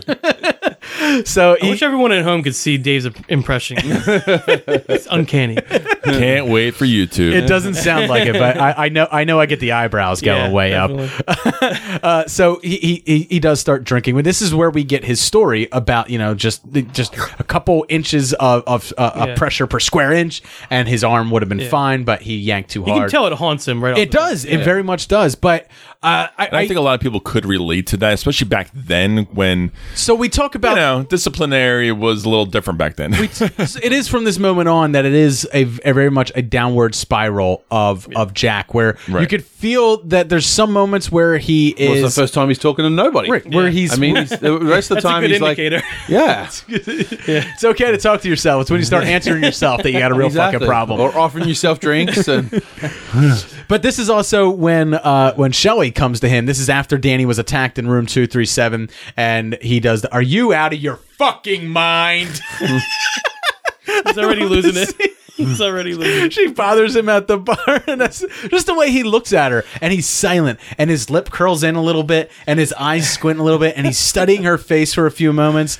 S1: So
S10: I wish everyone at home could see Dave's impression. it's uncanny.
S9: Can't wait for YouTube.
S1: It doesn't sound like it, but I, I know I know I get the eyebrows going
S10: Yeah,
S1: way up. uh, so he, he- he he does start drinking. But this is where we get his story about you know just just a couple inches of of, uh, of
S10: Yeah.
S1: pressure per square inch, and his arm would have been
S10: Yeah.
S1: fine, but he yanked too hard.
S10: You can tell it haunts him right off
S1: it
S10: the
S1: does. It
S10: Yeah.
S1: very much does. But uh, I,
S9: And I think a lot of people could relate to that, especially back then when
S1: so we talk about
S9: you know disciplinary was a little different back then.
S1: it is from this moment on that it is a, a very much a downward spiral of of Jack, where you could feel that there's some moments where he
S8: It was
S1: is
S8: the first time he's talking to nobody.
S1: Right, where he's-
S8: I mean, he's, the rest of the
S10: That's a
S8: time
S10: good
S8: he's
S10: indicator.
S8: like, yeah,
S1: It's okay to talk to yourself. It's when you start answering yourself that you got a real
S8: exactly.
S1: fucking problem.
S8: Or offering yourself drinks and
S1: But this is also when uh, when Shelley comes to him. This is after Danny was attacked in room two three seven, and he does. The, Are you out of your fucking mind?
S10: He's already losing it. He's already losing it.
S1: she bothers him at the bar, and that's just the way he looks at her. And he's silent, and his lip curls in a little bit, and his eyes squint a little bit, and he's studying her face for a few moments.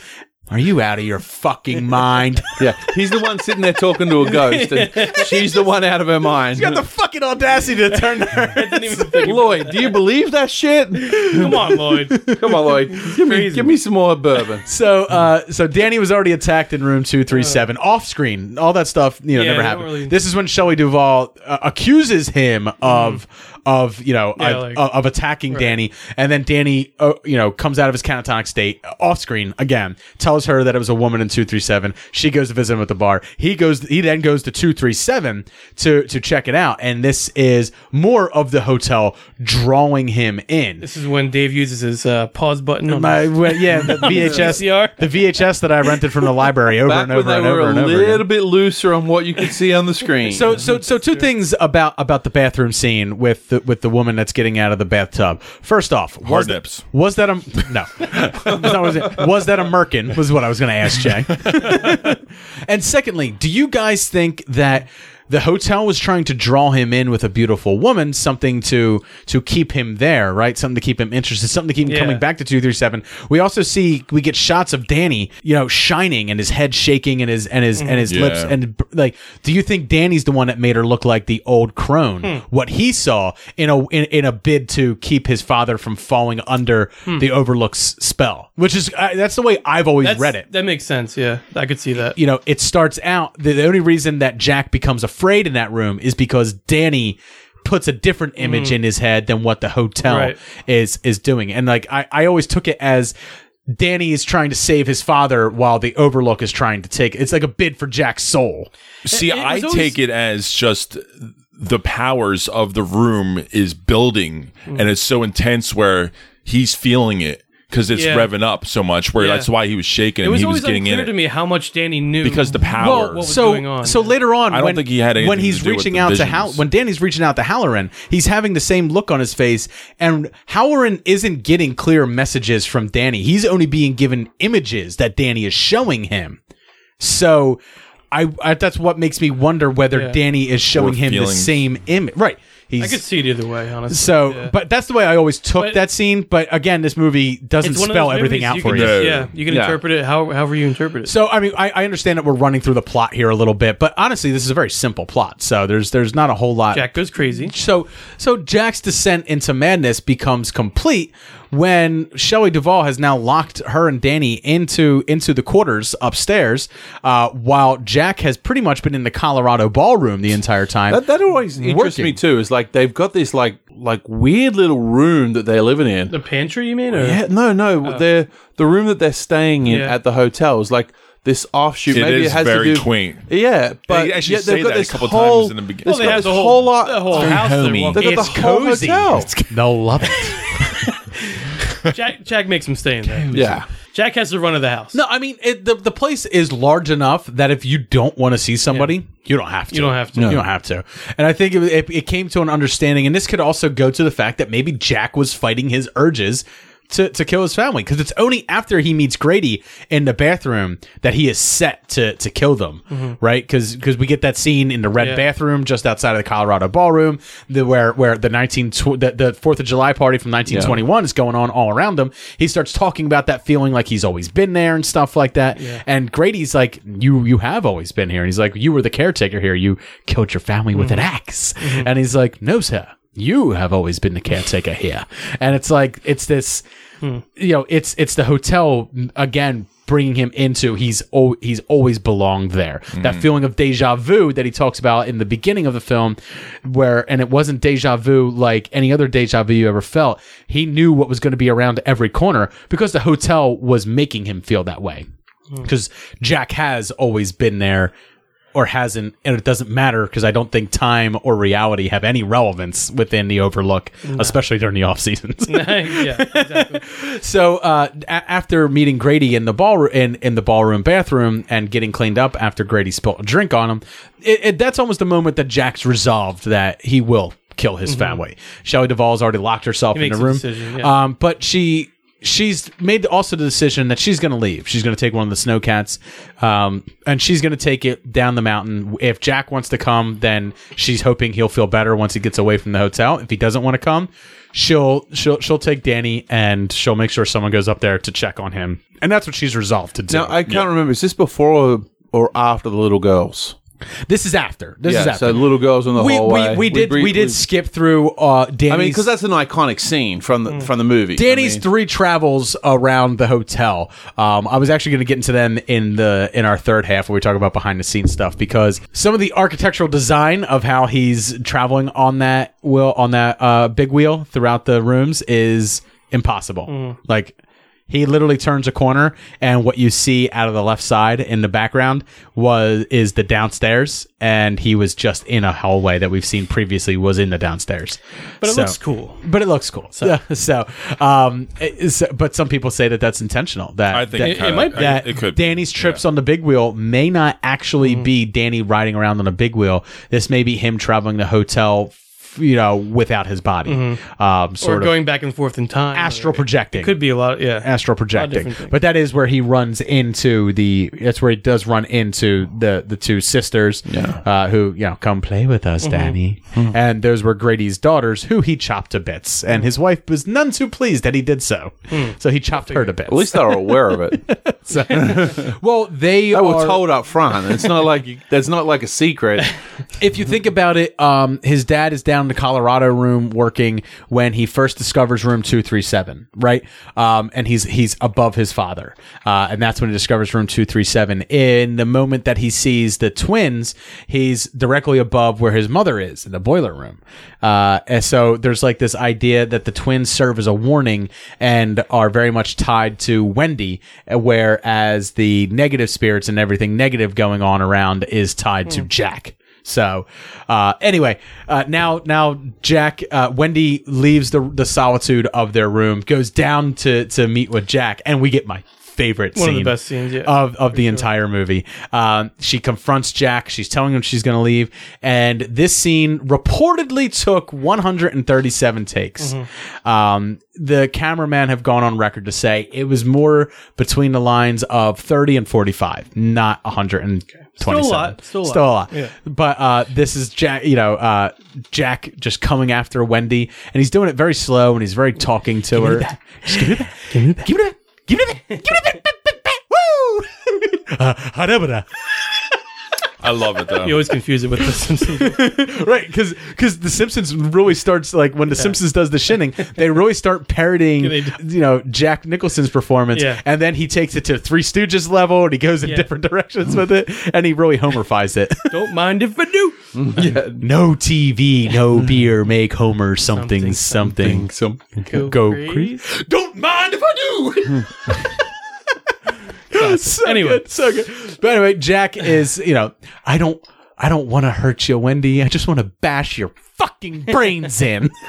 S1: Are you out of your fucking mind?
S8: yeah, he's the one sitting there talking to a ghost, and she's the one out of her mind.
S1: He's got the fucking audacity to turn to her.
S8: Lloyd, do you believe that shit?
S10: Come on, Lloyd.
S8: Come on, Lloyd. Give me, give me some more bourbon.
S1: So, uh, so Danny was already attacked in room two three seven, off screen. All that stuff, you know,
S10: Yeah,
S1: never happened.
S10: really-
S1: This is when Shelley Duvall uh, accuses him of. Of you know
S10: Yeah,
S1: of,
S10: like-
S1: of attacking Danny, and then Danny, uh, you know, comes out of his catatonic state uh, off screen again. Tells her that it was a woman in two three seven. She goes to visit him at the bar. He goes. He then goes to two three seven to to check it out, and this is more of the hotel drawing him in.
S10: This is when Dave uses his uh, pause button. On
S1: My, well, yeah, the VHS, the VHS that I rented from the library over
S8: Back
S1: and over and over
S8: a
S1: and over.
S8: little
S1: again.
S8: bit looser on what you could see on the screen.
S1: So, so, so, two things about about the bathroom scene with the, with the woman that's getting out of the bathtub. First off, was
S9: Hard
S1: that,
S9: nips.
S1: was that a no? That's not what was, was that a merkin? Was what I was going to ask Jay. and secondly, do you guys think that? The hotel was trying to draw him in with a beautiful woman, something to to keep him there, right? Something to keep him interested, something to keep him
S10: Yeah.
S1: coming back to two three seven. We also see we get shots of Danny, you know, shining and his head shaking and his and his and his
S9: Yeah.
S1: lips and like. Do you think Danny's the one that made her look like the old crone?
S10: Hmm.
S1: What he saw in a in, in a bid to keep his father from falling under
S10: Hmm.
S1: the Overlook's spell, which is uh, that's the way I've always
S10: That's-
S1: read it
S10: That makes sense. Yeah, I could see that.
S1: you know, it starts out the, the only reason that Jack becomes afraid in that room is because Danny puts a different image in his head than what the hotel
S10: Right.
S1: is is doing. And like I, I always took it as Danny is trying to save his father while the Overlook is trying to take it's like a bid for Jack's soul.
S9: See,
S10: It- it
S9: I
S10: always-
S9: take it as just the powers of the room is building,
S10: Hmm.
S9: and it's so intense where he's feeling it because it's
S10: Yeah.
S9: revving up so much. Where
S10: Yeah.
S9: that's why he was shaking
S10: It
S9: and
S10: was
S9: he
S10: always
S9: was getting in
S10: unclear to me how much Danny knew
S9: because the power.
S10: Well, what was
S1: so
S10: going on.
S1: so later on
S9: I don't
S1: when,
S9: think he had anything
S1: when he's
S9: to do with
S1: reaching
S9: the
S1: out to
S9: visions.
S1: Hal when Danny's reaching out to Hallorann, he's having the same look on his face and Hallorann isn't getting clear messages from Danny. He's only being given images that Danny is showing him. So I, I that's what makes me wonder whether
S10: Yeah.
S1: Danny is showing
S9: Or
S1: him the
S9: feelings.
S1: same image. Right.
S10: I
S1: He's
S10: could see it either way, honestly.
S1: so,
S10: Yeah.
S1: but that's the way I always took
S10: But-
S1: that scene. But again, this movie doesn't
S10: It's one of
S1: spell everything out
S10: you
S1: for you.
S10: just- Yeah, you can
S8: Yeah.
S10: interpret it how, however you interpret it.
S1: So I mean, I, I understand that we're running through the plot here a little bit, but honestly, this is a very simple plot. So there's there's not a whole lot.
S10: Jack goes crazy.
S1: So so Jack's descent into madness becomes complete when Shelley Duvall has now locked her and Danny into into the quarters upstairs, uh, while Jack has pretty much been in the Colorado ballroom the entire time.
S8: That, that always interests
S1: Working.
S8: me too. Is like they've got this like like weird little room that they're living in.
S10: The pantry, you mean? Or?
S8: Yeah, no, no, oh. they're the room that they're staying in
S10: Yeah.
S8: at the hotel is like this offshoot.
S9: It
S8: Maybe
S9: is
S8: it has
S9: very
S8: to do,
S9: quaint.
S8: Yeah, but
S9: They actually
S8: yeah,
S9: say
S8: they've got
S9: that a
S8: this
S9: couple
S8: whole,
S9: times in the beginning.
S8: They've
S10: Well, they
S8: got
S10: have the
S8: whole
S10: whole,
S8: lot.
S10: the whole
S9: Very
S10: house. they're
S9: homey.
S10: walking-
S8: They've got
S1: It's
S8: the whole
S1: cozy.
S8: hotel.
S1: They'll love it.
S10: Jack, Jack makes them stay in there.
S8: Yeah.
S10: Jack has the run of the house.
S1: No, I mean it, the the place is large enough that if you don't want to see somebody, you don't have to.
S10: You don't have to. No.
S1: You don't have to. And I think it, it, it came to an understanding, and this could also go to the fact that maybe Jack was fighting his urges to, to kill his family because it's only after he meets Grady in the bathroom that he is set to to kill them,
S10: Mhm.
S1: right? Because because we get that scene in the red
S10: Yeah.
S1: bathroom just outside of the Colorado ballroom, the, where where the nineteen tw- the, the Fourth of July party from nineteen twenty one is going on all around him. He starts talking about that feeling like he's always been there and stuff like that.
S10: Yeah.
S1: And Grady's like, "You you have always been here," and he's like, "You were the caretaker here. You killed your family with an
S10: Mhm.
S1: axe,"
S10: Mhm.
S1: and he's like, "No, sir." You have always been the caretaker here, and it's like it's this,
S10: Hmm.
S1: you know, it's it's the hotel again bringing him into he's o- he's always belonged there. That
S9: Mhm.
S1: feeling of deja vu that he talks about in the beginning of the film, where and it wasn't deja vu like any other deja vu you ever felt. He knew what was going to be around every corner because the hotel was making him feel that way. Because Jack has always been there or hasn't, and it doesn't matter because I don't think time or reality have any relevance within the Overlook,
S10: No.
S1: especially during the off seasons.
S10: yeah, exactly.
S1: So uh, a- after meeting Grady in the ball in, in the ballroom bathroom and getting cleaned up after Grady spilled a drink on him, it, it, that's almost the moment that Jack's resolved that he will kill his
S10: Mhm.
S1: family. Shelley Duvall's already locked herself
S10: He
S1: in the room,
S10: decision, yeah.
S1: um, but she she's made also the decision that she's going to leave. She's going to take one of the snowcats, um, and she's going to take it down the mountain. If Jack wants to come, then she's hoping he'll feel better once he gets away from the hotel. If he doesn't want to come, she'll she'll she'll take Danny and she'll make sure someone goes up there to check on him. And that's what she's resolved to do.
S8: Now I can't remember. Is this before or, or after the little girls?
S1: This is after. This
S8: yeah,
S1: is after.
S8: So little girls in the
S1: we,
S8: hallway.
S1: we, we did we, did skip through uh Danny's
S8: I mean, because that's an iconic scene from the from the movie.
S1: Danny's
S8: I mean,
S1: three travels around the hotel. Um, I was actually going to get into them in the in our third half where we talk about behind the scenes stuff because some of the architectural design of how he's traveling on that wheel on that uh, big wheel throughout the rooms is impossible.
S10: Mm.
S1: Like he literally turns a corner and what you see out of the left side in the background was is the downstairs. And he was just in a hallway that we've seen previously was in the downstairs.
S10: But it
S1: So-
S10: looks cool.
S1: but it looks cool. So, so um it is- but some people say that that's intentional that
S9: I think
S1: that,
S9: it kinda- It might be.
S1: that
S9: it could be,
S1: danny's trips on the big wheel may not actually
S10: Mm-hmm.
S1: be danny riding around on a big wheel. This may be him traveling the hotel f- you know without his body
S10: Mhm.
S1: um
S10: or
S1: sort of
S10: going back and forth in time.
S1: astral projecting
S10: It could be a lot. Yeah,
S1: astral
S10: A lot of
S1: projecting. But that is where he runs into the. That's where he does run into the the two sisters, uh, who you know come play with us,
S10: Mhm.
S1: Danny. And those were Grady's daughters, who he chopped to bits, and his wife was none too pleased that he did so.
S10: Hmm.
S1: So he chopped her to bits.
S8: At least they were aware of it.
S1: So- well, they
S8: They were
S1: are-
S8: told up front. It's not like that's not like a secret.
S1: if you think about it, um, his dad is down in the Colorado room working when he first discovers room two three seven, right? Um, and he's he's above his father, uh, and that's when he discovers room two three seven. In the moment that he sees the twins, he's directly above where his mother is in the boiler room. Uh, and so there's like this idea that the twins serve as a warning and are very much tied to Wendy, whereas the negative spirits and everything negative going on around is tied to Jack. So, uh, anyway, uh, now now Jack, uh, Wendy leaves the the solitude of their room, goes down to to meet with Jack, and we get my favorite
S10: One of
S1: scene
S10: the best scenes, yeah,
S1: of of the entire movie. Um, she confronts Jack. She's telling him she's going to leave, and this scene reportedly took 137 takes.
S10: Mm-hmm.
S1: Um, the cameraman have gone on record to say it was more between the lines of 30 and 45, not 127.
S10: Still a lot. Still a lot.
S1: Still a lot.
S10: Yeah.
S1: But uh, this is Jack, you know, uh, Jack just coming after Wendy, and he's doing it very slow, and he's very talking to
S10: Give me
S1: her.
S10: that.
S1: Just give me that. Give me that. Give me that. Give me that. Give me that. Woo! Hadabada.
S9: I love it though.
S10: You always confuse it with the Simpsons.
S1: right, because because the Simpsons really starts like when the Simpsons does the shinning, they really start parodying, you know, Jack Nicholson's performance,
S10: Yeah.
S1: and then he takes it to Three Stooges level, and he goes in
S10: Yeah.
S1: different directions with it, and he really Homerifies it.
S10: Don't mind if I do.
S8: yeah.
S1: No TV, no beer, make Homer something something.
S8: Some
S1: Go,
S10: Go
S1: crazy.
S10: crazy.
S1: Don't mind if I do. so
S10: Anyway.
S1: good, so good. But anyway, Jack is, you know, I don't, I don't want to hurt you, Wendy. I just want to bash your fucking brains in.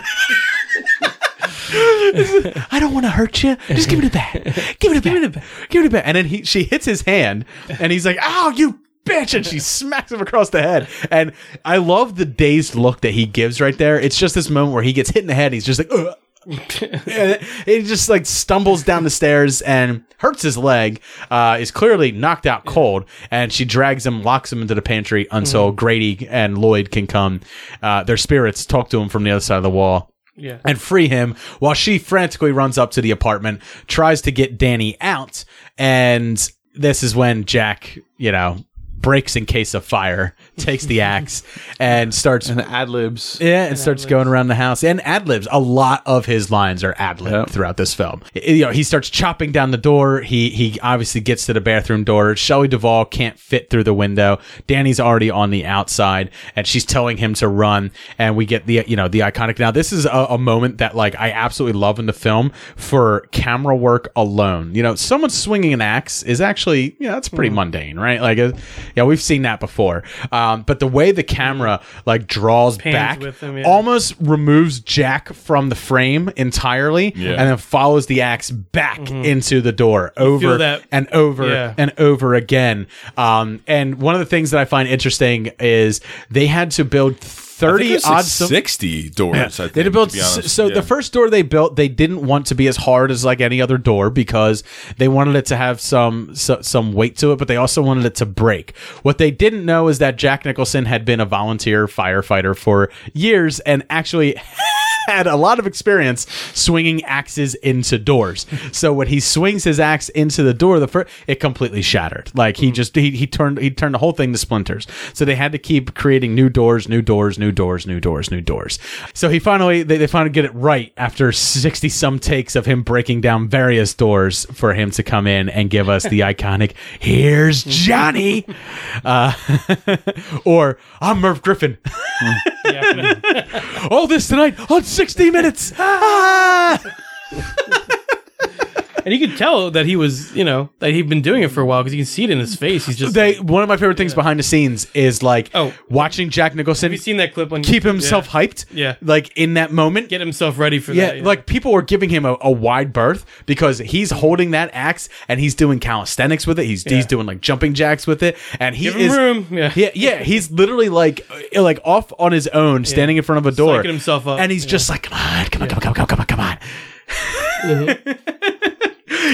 S1: I don't want to hurt you. Just give it a bat. Give it a bat. Give it a bat. Give it a bat. And then he, she hits his hand, and he's like, "Ow, you bitch!" And she smacks him across the head. And I love the dazed look that he gives right there. It's just this moment where he gets hit in the head. He's just like, Ugh. He just like stumbles down the stairs and hurts his leg. Uh, is clearly knocked out cold, and she drags him, locks him into the pantry until
S10: Mhm.
S1: Grady and Lloyd can come. Uh, their spirits talk to him from the other side of the wall.
S10: Yeah.
S1: And free him while she frantically runs up to the apartment, tries to get Danny out. And this is when Jack, you know, breaks in case of fire, takes the axe, and starts
S8: and ad libs.
S1: Yeah, and starts going around the house and ad libs. A lot of his lines are ad lib throughout this film. You know, he starts chopping down the door. He he obviously gets to the bathroom door. Shelley Duvall can't fit through the window. Danny's already on the outside, and she's telling him to run. And we get the you know the iconic. Now this is a, a moment that like I absolutely love in the film for camera work alone. You know, someone swinging an axe is actually you know that's pretty mundane, right? Like, uh, yeah, we've seen that before. Um, but the way the camera like draws
S10: Pans
S1: back
S10: with him, yeah.
S1: almost removes Jack from the frame entirely
S9: Yeah.
S1: and then follows the axe back into the door over
S10: that-
S1: and over
S10: Yeah.
S1: and over again. Um, and one of the things that I find interesting is they had to build
S9: I think
S1: 30
S9: it was like
S1: odd some-
S9: 60 doors.
S1: yeah.
S9: I think,
S1: they had to
S9: to be
S1: so
S9: Yeah.
S1: the first door they built they didn't want to be as hard as like any other door because they wanted it to have some so, some weight to it but they also wanted it to break what they didn't know is that jack nicholson had been a volunteer firefighter for years and actually had a lot of experience swinging axes into doors. So when he swings his axe into the door, the first it completely shattered. Like he just he, he turned he turned the whole thing to splinters. So they had to keep creating new doors, new doors, new doors, new doors, new doors. So he finally they, they finally get it right after sixty some takes of him breaking down various doors for him to come in and give us the iconic "Here's Johnny," uh, or "I'm Merv Griffin." All this tonight on 60 Minutes. Ah!
S10: and you could tell that he was, you know, that he'd been doing it for a while because you can see it in his face. He's just
S1: They one of my favorite things behind the scenes is like
S10: Oh.
S1: watching Jack Nicholson
S10: Have you seen that clip on
S1: keep
S10: YouTube?
S1: himself
S10: Yeah.
S1: hyped.
S10: Yeah.
S1: Like in that moment.
S10: Get himself ready for
S1: yeah,
S10: that.
S1: like people were giving him a, a wide berth because he's holding that axe and he's doing calisthenics with it. He's he's doing like jumping jacks with it, and he
S10: Give him
S1: is
S10: room. Yeah.
S1: yeah, yeah. He's literally like uh, like off on his own, standing in front of a door,
S10: Psyching himself up.
S1: and he's just like, come on, come on, come on, come on, come on, come on.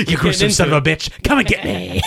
S1: You gruesome
S10: into
S1: son of a bitch, come and get me.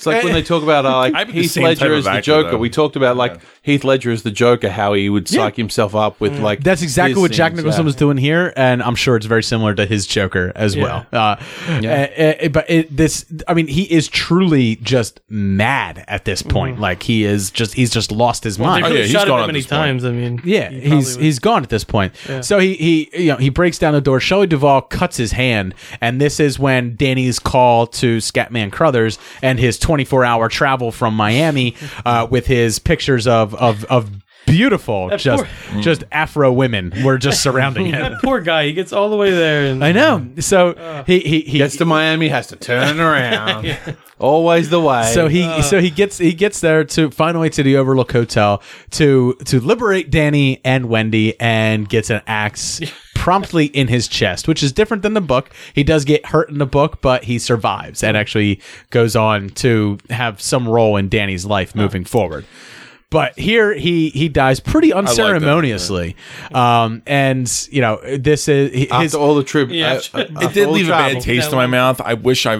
S8: It's like when they talk about uh, like
S9: be the
S8: Heath Ledger as the
S9: actor,
S8: Joker.
S9: though.
S8: We talked about like Heath Ledger as the Joker, how he would psych himself up with like
S1: That's exactly
S8: his
S1: what Jack
S8: scenes,
S1: Nicholson
S8: yeah.
S1: was doing here, and I'm sure it's very similar to his Joker as well. Uh,
S8: Yeah.
S1: uh, uh, but it, this, I mean, he is truly just mad at this point. Like he is just, he's just lost his
S10: Well,
S1: mind.
S10: they
S9: Oh,
S10: could
S9: yeah,
S10: have
S9: he's
S10: shot it
S9: gone
S10: that
S9: at
S10: many
S9: this point.
S10: times. I mean,
S1: Yeah,
S10: he
S1: he's
S10: would.
S1: he's gone at this point.
S10: Yeah.
S1: So he he you know he breaks down the door. Shelley Duvall cuts his hand, and this is when Danny's call to Scatman Crothers and his 24 hour travel from Miami uh, with his pictures of of of beautiful
S10: That
S1: just
S10: poor- mm.
S1: just Afro women were just surrounding him.
S10: that poor guy. He gets all the way there, and
S1: I know. So uh. he he he
S8: Gets to Miami, has to turn around. Always the way.
S1: So he uh. so he gets he gets there to finally to the Overlook Hotel to to liberate Danny and Wendy and gets an axe promptly in his chest, which is different than the book. He does get hurt in the book, but he survives and actually goes on to have some role in Danny's life moving forward. But here he he dies pretty
S9: that,
S1: unceremoniously, um, and you know this is his
S8: after all the trip,
S10: Yeah.
S9: it did leave a
S8: travel.
S9: bad taste in my mouth. I wish I,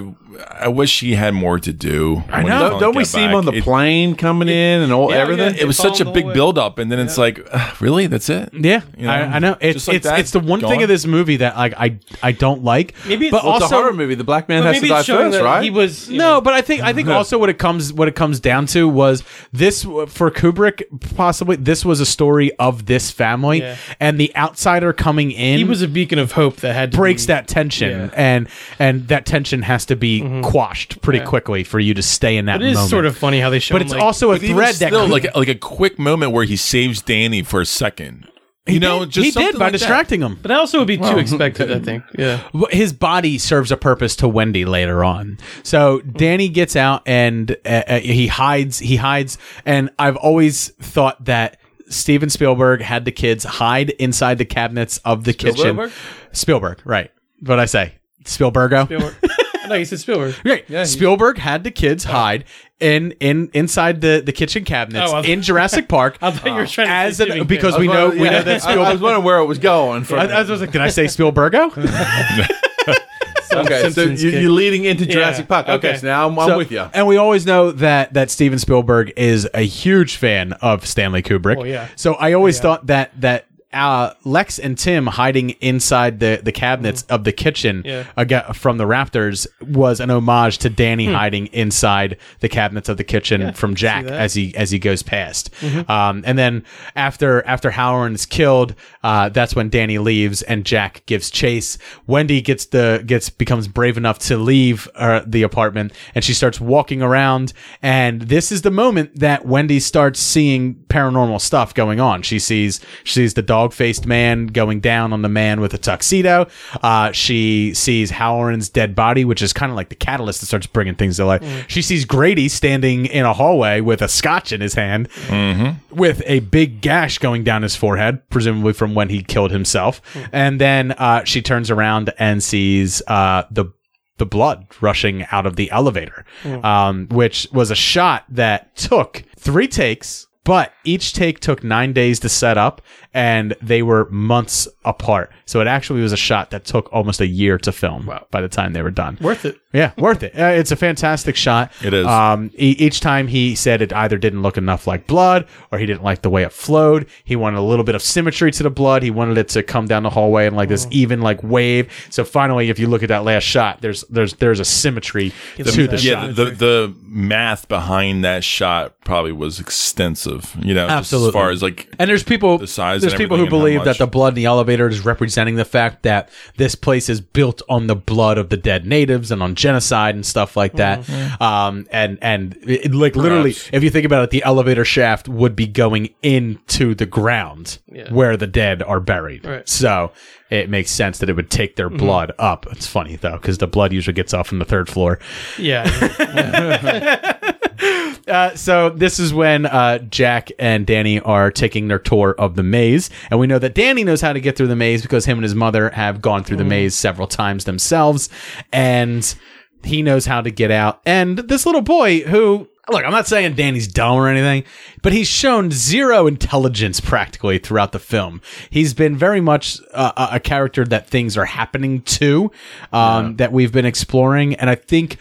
S9: I wish he had more to do.
S1: I know.
S8: Don't, don't we
S9: got
S8: see him on the
S9: It-
S8: plane coming in and all
S10: Yeah,
S8: everything?
S10: yeah.
S9: It was such a big
S10: whole way.
S9: build up, and then it's like, uh, really, that's it.
S1: Yeah,
S9: You know,
S1: I, I know. It's
S9: like
S1: it's,
S9: that,
S1: it's the one thing of this movie that like I I don't like.
S10: Maybe it's-
S1: but
S8: Well, it's
S1: also
S8: a horror movie. The black man has to die first, right?
S10: He was
S1: No,
S10: know,
S1: but I think I think also what it comes what it comes down to was this for Kubrick possibly this was a story of this family
S10: Yeah.
S1: and the outsider coming in
S10: he was a beacon of hope that had to
S1: breaks
S10: be-
S1: that tension
S10: Yeah.
S1: and and that tension has to be quashed pretty
S10: Yeah.
S1: quickly for you to stay in that
S10: But it is
S1: moment.
S10: sort of funny how they show.
S1: but
S10: him,
S1: it's
S10: like,
S1: also a
S9: But even
S1: thread that could-
S9: like like a quick moment where he saves Danny for a second. You
S1: he
S9: know,
S1: did,
S9: just
S1: he did by
S9: like that.
S1: distracting him.
S10: But that also would be too expected. I think. Yeah.
S1: His body serves a purpose to Wendy later on. So Danny gets out and uh, uh, he hides. He hides, and I've always thought that Steven Spielberg had the kids hide inside the cabinets of the kitchen.
S10: Spielberg?
S1: Spielberg, right? What I say, Spielbergo.
S10: Spielberg. no, you said Spielberg.
S1: Right. Spielberg had the kids oh. hide in in inside the, the kitchen cabinets
S10: Oh, I-
S1: in Jurassic Park.
S10: I thought you were trying to
S1: as
S10: say
S1: an,
S10: Stephen
S1: because we know we know that
S8: I- I
S1: Spielberg.
S8: was wondering where it was going. From.
S1: I, I was like, did I say Spielbergo?
S8: okay, so
S10: Simpsons
S8: you,
S10: kid.
S8: you're leading into
S10: Yeah,
S8: Jurassic Park. Okay,
S10: okay.
S8: so now I'm, I'm
S1: So-
S8: with you.
S1: And we always know that that Steven Spielberg is a huge fan of Stanley Kubrick.
S10: Oh, yeah.
S1: So I always oh, thought that that uh, Lex and Tim hiding inside the, the cabinets of the kitchen
S10: Mm-hmm. Yeah.
S1: aga from the Raptors was an homage to Danny
S10: Hmm.
S1: hiding inside the cabinets of the kitchen from Jack as he as he goes past.
S10: Mhm.
S1: Um, and then after after is killed, uh, that's when Danny leaves and Jack gives chase. Wendy gets the gets becomes brave enough to leave uh, the apartment and she starts walking around. And this is the moment that Wendy starts seeing paranormal stuff going on. She sees she sees the dog faced man going down on the man with a tuxedo. Uh, she sees Hallorann's dead body, which is kind of like the catalyst that starts bringing things to life. She sees Grady standing in a hallway with a scotch in his hand with a big gash going down his forehead, presumably from when he killed himself. And then uh, she turns around and sees uh, the the blood rushing out of the elevator,
S10: Mm.
S1: um, which was a shot that took three takes. But each take took nine days to set up, and they were months apart. So it actually was a shot that took almost a year to film. wow. By the time they were done,
S10: Worth it.
S1: yeah, worth it. Uh, it's a fantastic shot.
S9: It is.
S1: Um, e- each time he said it either didn't look enough like blood or he didn't like the way it flowed. He wanted a little bit of symmetry to the blood. He wanted it to come down the hallway and like this even like wave. So finally, if you look at that last shot, there's there's there's a symmetry to the
S9: yeah,
S1: shot.
S9: the the math behind that shot probably was extensive. You know,
S1: Absolutely.
S9: as far as like
S1: and there's people
S9: the size.
S1: There's
S9: and
S1: people who
S9: and
S1: believe that the blood in the elevator is representing the fact that this place is built on the blood of the dead natives and on genocide and stuff like that. Um, and and it, like literally, if you think about it, the elevator shaft would be going into the ground
S10: Yeah.
S1: where the dead are buried.
S10: Right.
S1: So it makes sense that it would take their blood up. It's funny though because the blood usually gets off on the third floor.
S10: Yeah.
S1: Uh, so this is when uh, Jack and Danny are taking their tour of the maze, and we know that Danny knows how to get through the maze because him and his mother have gone through the maze several times themselves, and he knows how to get out. And this little boy who. Look, I'm not saying Danny's dumb or anything, but he's shown zero intelligence practically throughout the film. He's been very much a a character that things are happening to, um, that we've been exploring, and I think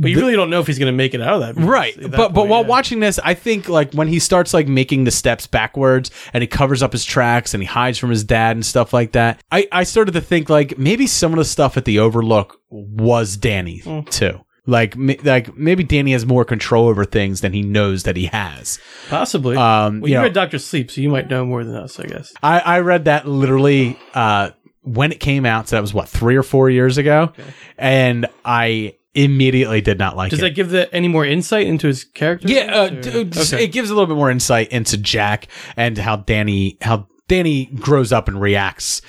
S10: But you really don't know if he's going to make it out of that.
S1: right
S10: that
S1: but but while
S10: yeah.
S1: watching this i think like when he starts like making the steps backwards and he covers up his tracks and he hides from his dad and stuff like that i i started to think like maybe some of the stuff at the overlook was danny
S10: Mm.
S1: too like like maybe danny has more control over things than he knows that he has
S10: Possibly.
S1: um
S10: well,
S1: you
S10: you
S1: know,
S10: read Doctor Sleep, so you might know more than us, I guess.
S1: I, I read that literally uh, when it came out. So that was what three or four years ago, and I immediately did not like
S10: Does
S1: it.
S10: that give the, any more insight into his character?
S1: Yeah, uh, d-
S10: Okay.
S1: it gives a little bit more insight into Jack and how Danny how Danny grows up and reacts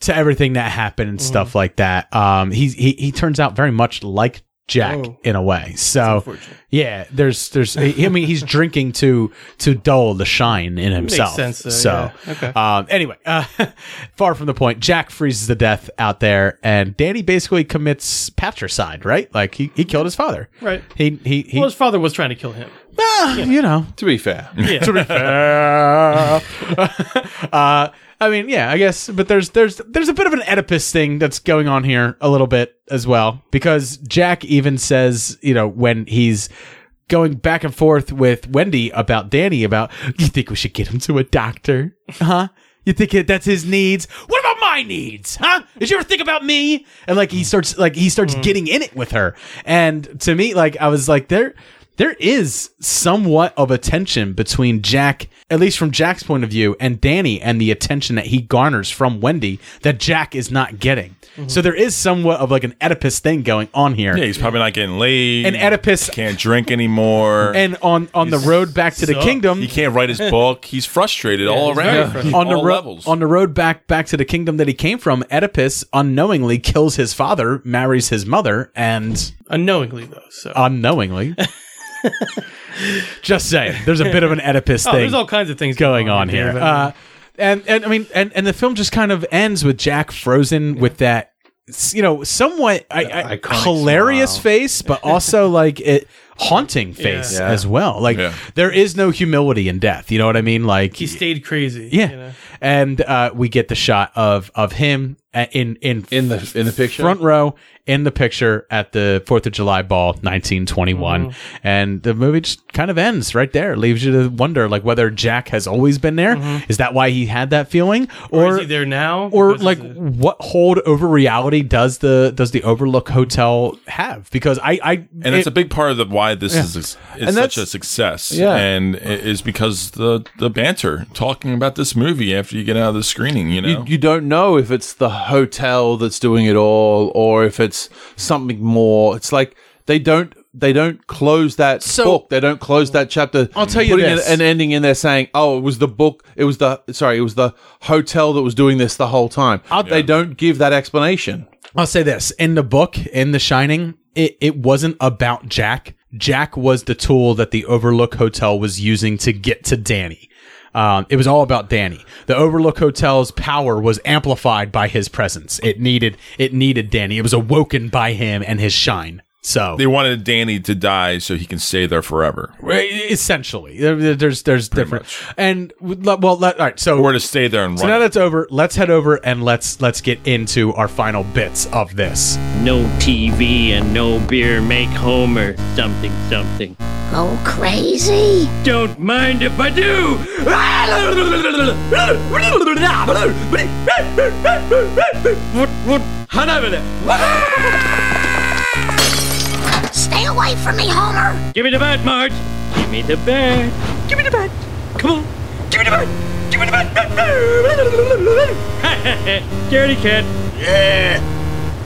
S1: to everything that happened and stuff
S10: Mm-hmm.
S1: like that. Um, he he he turns out very much like Jack
S10: Oh.
S1: in a way. So yeah, there's there's I mean he's drinking to to dull the shine in himself.
S10: sense, though,
S1: so
S10: yeah. Okay.
S1: um, anyway, uh, far from the point. Jack freezes to death out there, and Danny basically commits patricide. Right, like he, he killed his father.
S10: Right.
S1: He he he.
S10: well, his father was trying to kill him.
S1: Ah, you know,
S8: To be fair,
S10: Yeah.
S1: to be fair. uh, I mean, yeah, I guess, but there's there's there's a bit of an Oedipus thing that's going on here a little bit as well because Jack even says, you know, when he's going back and forth with Wendy about Danny about, you think we should get him to a doctor, huh? You think that's his needs? What about my needs, huh? Did you ever think about me? And like he starts, like he starts mm. getting in it with her, and to me, like I was like, there, there is somewhat of a tension between Jack, at least from Jack's point of view, and Danny, and the attention that he garners from Wendy that Jack is not getting. Mm-hmm. So there is somewhat of like an Oedipus thing going on here.
S9: Yeah, he's probably not getting laid.
S1: And Oedipus-
S9: can't drink anymore.
S1: And on on the road back to the
S10: So-
S1: kingdom,
S9: he can't write his book. He's frustrated all
S10: he's
S9: around.
S10: frustrated.
S1: on the road on the road back back to the kingdom that he came from, Oedipus unknowingly kills his father, marries his mother, and
S10: Unknowingly, though. So.
S1: unknowingly. Just saying, there's a bit of an Oedipus
S10: oh,
S1: thing
S10: there's all kinds of things
S1: going on here. Uh, and and I mean, and and the film just kind of ends with Jack frozen with that you know, somewhat I, I, hilarious
S8: smile.
S1: face, but also like it haunting face
S8: Yeah.
S1: as well. Like
S9: Yeah.
S1: there is no humility in death. You know what I mean? Like
S10: He stayed crazy.
S1: yeah,
S10: you know?
S1: and uh, we get the shot of of him in in
S8: In the in the picture.
S1: front row in the picture at the Fourth of July ball, 1921,
S10: Mm-hmm.
S1: and the movie just kind of ends right there. Leaves you to wonder, like whether Jack has always been there. Is that why he had that feeling,
S10: Mm-hmm. Or, is he there now?
S1: or
S10: Because
S1: like
S10: of
S1: what hold over reality does the does the Overlook Hotel have? Because I I
S9: and it's a big part of the why this is is
S8: And
S9: such a success.
S8: Yeah.
S9: and it is because the the banter talking about this movie after you get out of the screening. You know,
S8: You, you don't know if it's the hotel that's doing it all or if it's something more. It's like they don't they don't close that
S1: So-
S8: book. They don't close that chapter.
S1: I'll tell you
S8: putting
S1: this.
S8: an, an ending in there saying, "Oh, it was the book. It was the sorry, it was the hotel that was doing this the whole time." they don't give that explanation.
S1: I'll say this in the book, in The Shining, it, it wasn't about Jack. Jack was the tool that the Overlook Hotel was using to get to Danny. Um, it was all about Danny. The Overlook Hotel's power was amplified by his presence. It needed it needed Danny. It was awoken by him and his shine. So
S9: they wanted Danny to die so he can stay there forever,
S1: essentially, there- there's there's different and well, let, all right. So
S9: we're to stay there and
S1: so
S9: run.
S1: now that's over. Let's head over and let's let's get into our final bits of this.
S13: No TV and no beer make Homer something something.
S11: Go crazy?
S13: Don't mind if I do. What what?
S11: Stay away from me, Homer.
S13: Give me the bat, Marge. Give me the bat. Give me the bat. Come on. Give me the bat. Give me the bat. Scaredy cat. Yeah.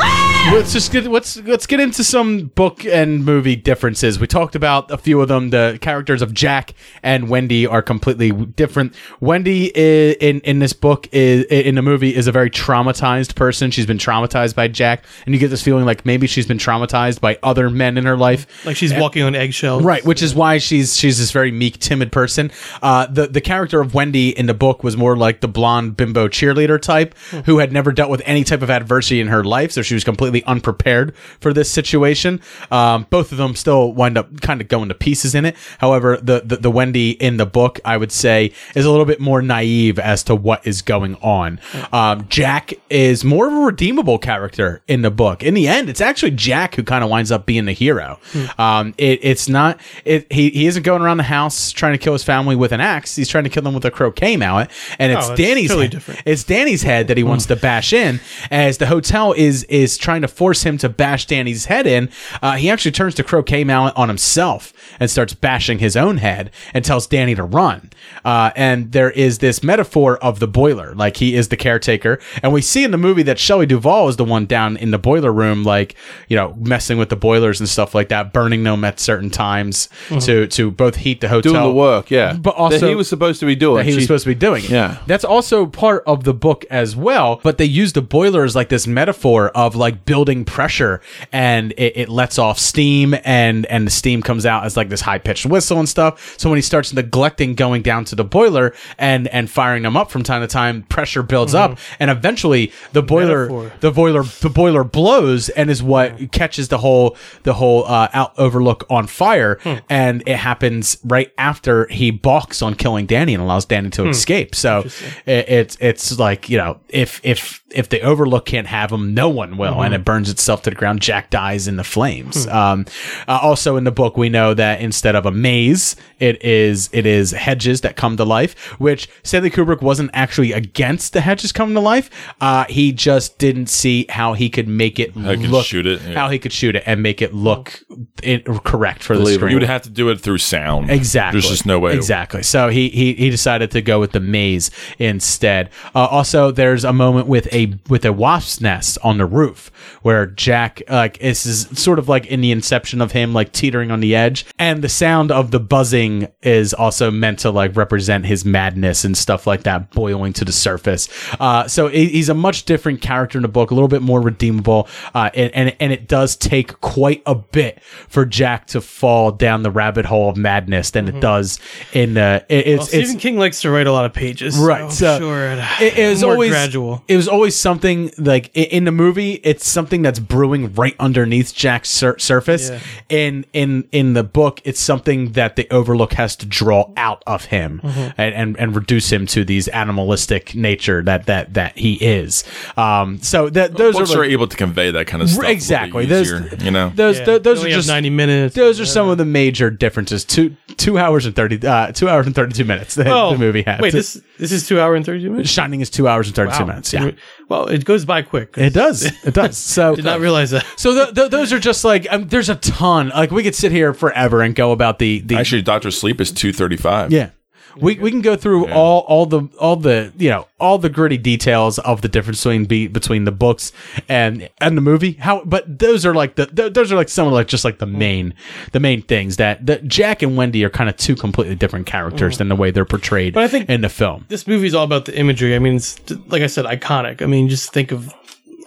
S13: Ah!
S1: Let's just get let's let's get into some book and movie differences. We talked about a few of them. The characters of Jack and Wendy are completely different. Wendy i in in this book is in the movie is a very traumatized person. She's been traumatized by Jack, and you get this feeling like maybe she's been traumatized by other men in her life.
S10: like she's
S1: And-
S10: walking on eggshells.
S1: Right, which is why she's she's this very meek, timid person. Uh, the the character of Wendy in the book was more like the blonde bimbo cheerleader type who had never dealt with any type of adversity in her life, so she was completely unprepared for this situation. Um, both of them still wind up kind of going to pieces in it. However, the, the the Wendy in the book, I would say, is a little bit more naive as to what is going on. Um, Jack is more of a redeemable character in the book. In the end, it's actually Jack who kind of winds up being the hero. Um, it, it's not. It, he he isn't going around the house trying to kill his family with an axe. He's trying to kill them with a croquet mallet, and it's
S10: Oh,
S1: Danny's
S10: totally
S1: head-
S10: different.
S1: It's Danny's head that he wants to bash in. As the hotel is is trying to force him to bash Danny's head in, uh, he actually turns to croquet mallet on himself and starts bashing his own head and tells Danny to run. Uh, and there is this metaphor of the boiler, like he is the caretaker, and we see in the movie that Shelley Duvall is the one down in the boiler room, like you know, messing with the boilers and stuff like that, burning them at certain times to to both heat the hotel,
S8: Doing the work, yeah.
S1: but also
S8: that he was supposed to be doing.
S1: that he was supposed to be doing. it.
S8: Yeah.
S1: That's also part of the book as well, but they use the boiler as like this metaphor of like building pressure and it, it lets off steam and and the steam comes out as like this high pitched whistle and stuff. So when he starts neglecting going down to the boiler and and firing them up from time to time, pressure builds up mm-hmm. and eventually the boiler
S10: Metaphor.
S1: the boiler the boiler blows and is what catches the whole the whole uh, out overlook on fire. Hmm. And it happens right after he balks on killing Danny and allows Danny to hmm. escape. So it, it's it's like you know if if if the overlook can't have him no one will. Mm-hmm. And it burns itself to the ground Jack dies in the flames um, uh, also in the book we know that instead of a maze it is it is hedges that come to life which Stanley Kubrick wasn't actually against the hedges coming to life uh, he just didn't see how he could make it
S9: How he could
S1: look
S9: shoot it, yeah.
S1: how he could shoot it and make it look in, correct for the screen.
S9: You would have to do it through sound.
S1: Exactly.
S9: There's just no way.
S1: Exactly. So he he, he decided to go with the maze instead. Uh, also, there's a moment with a with a wasp's nest on the roof, where Jack like this is sort of like in the inception of him like teetering on the edge, and the sound of the buzzing is also meant to like represent his madness and stuff like that boiling to the surface. Uh, so he's a much different character in the book, a little bit more redeemable, uh, and, and and it does take quite a bit for Jack to fall down the rabbit hole of madness than it does in the. It,
S10: Well, Stephen
S1: it's
S10: King likes to write a lot of pages,
S1: right.
S10: So,
S1: So
S10: sure it,
S1: it, it was always
S10: gradual.
S1: It was always something like in the movie. It's something that's brewing right underneath Jack's sur- surface.
S10: Yeah.
S1: In in in the book, it's something that the Overlook has to draw out of him
S10: Mhm.
S1: and, and and reduce him to these animalistic nature that that that he is. Um. So that those
S9: Books
S1: are,
S9: are, able to convey that kind of stuff. a little bit
S1: exactly. Those
S9: you know.
S1: those
S10: Yeah.
S1: th- those are just
S10: 90 minutes.
S1: Those are some of the major differences. Two two hours and thirty uh two hours and thirty two minutes. The,
S10: Oh,
S1: the movie has.
S10: Wait, this this is two hour and thirty two minutes.
S1: Shining is two hours and thirty two
S10: Wow.
S1: minutes. Yeah.
S10: Well, it goes by quick.
S1: It does. It does. So
S10: Did not realize that.
S1: So th- th- those are just like um, there's a ton. Like we could sit here forever and go about the the
S9: Actually, Doctor Sleep is two thirty five.
S1: yeah. We, we can go through all, all the all the you know all the gritty details of the difference between be, between the books and and the movie how but those are like the th- those are like some of like just like the main the main things that, that Jack and Wendy are kind of two completely different characters than the way they're portrayed
S10: But I think
S1: in the film
S10: This movie's all about the imagery. I mean, it's like I said, iconic. I mean, just think of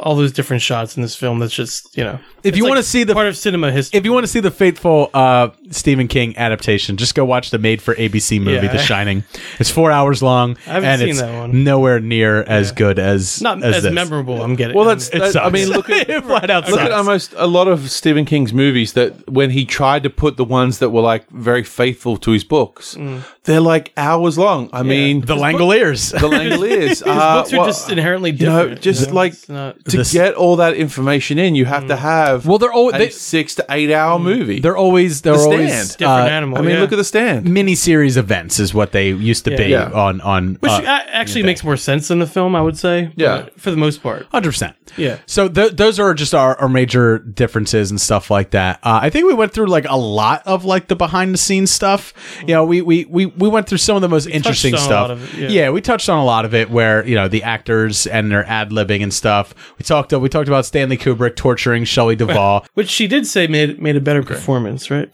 S10: all those different shots in this film. That's just you know,
S1: if you
S10: like
S1: want to see the
S10: part of cinema history.
S1: if you want to see the fateful uh, Stephen King adaptation, just go watch the made for ABC movie,
S10: Yeah.
S1: The Shining. It's four hours long,
S10: I haven't
S1: and
S10: seen
S1: it's
S10: that one.
S1: nowhere near as good as
S10: not
S1: as
S10: as,
S1: this.
S10: memorable. I'm getting.
S8: Well, that's.
S1: It
S8: that- I
S1: sucks.
S8: mean, look at
S1: It flat out
S8: look at
S1: sucks.
S8: almost a lot of Stephen King's movies that when he tried to put the ones that were like very faithful to his books,
S10: Mm.
S8: they're like hours long. I mean,
S1: the Langoliers.
S8: the Langoliers.
S10: His
S8: uh,
S10: books are
S8: well,
S10: just inherently
S8: you know,
S10: different.
S8: just
S10: you know?
S8: like
S10: It's not-
S8: to
S1: This-
S8: get all that information in, you have to have
S1: well, they're always
S8: a
S1: they,
S8: six to eight hour movie.
S1: they're always they're
S8: The
S1: always
S8: Stand.
S10: Different
S1: uh,
S10: animal.
S8: I mean,
S10: yeah.
S8: look at the stand.
S1: mini series events is what they used to
S10: Yeah.
S1: be
S8: Yeah.
S1: on on
S10: which
S1: uh,
S10: a- actually makes more sense in the film. I would say.
S8: Yeah.
S10: for the most part.
S1: Hundred percent.
S10: Yeah.
S1: So th- those are just our, our major differences and stuff like that. Uh, I think we went through like a lot of like the behind the scenes stuff. You know, we we we, we went through some of the most interesting
S10: on a
S1: stuff.
S10: lot of it, yeah.
S1: we touched on a lot of it where you know the actors and their ad libbing and stuff. We talked we talked about Stanley Kubrick torturing Shelley Duvall.
S10: Which she did say made made a better performance, right?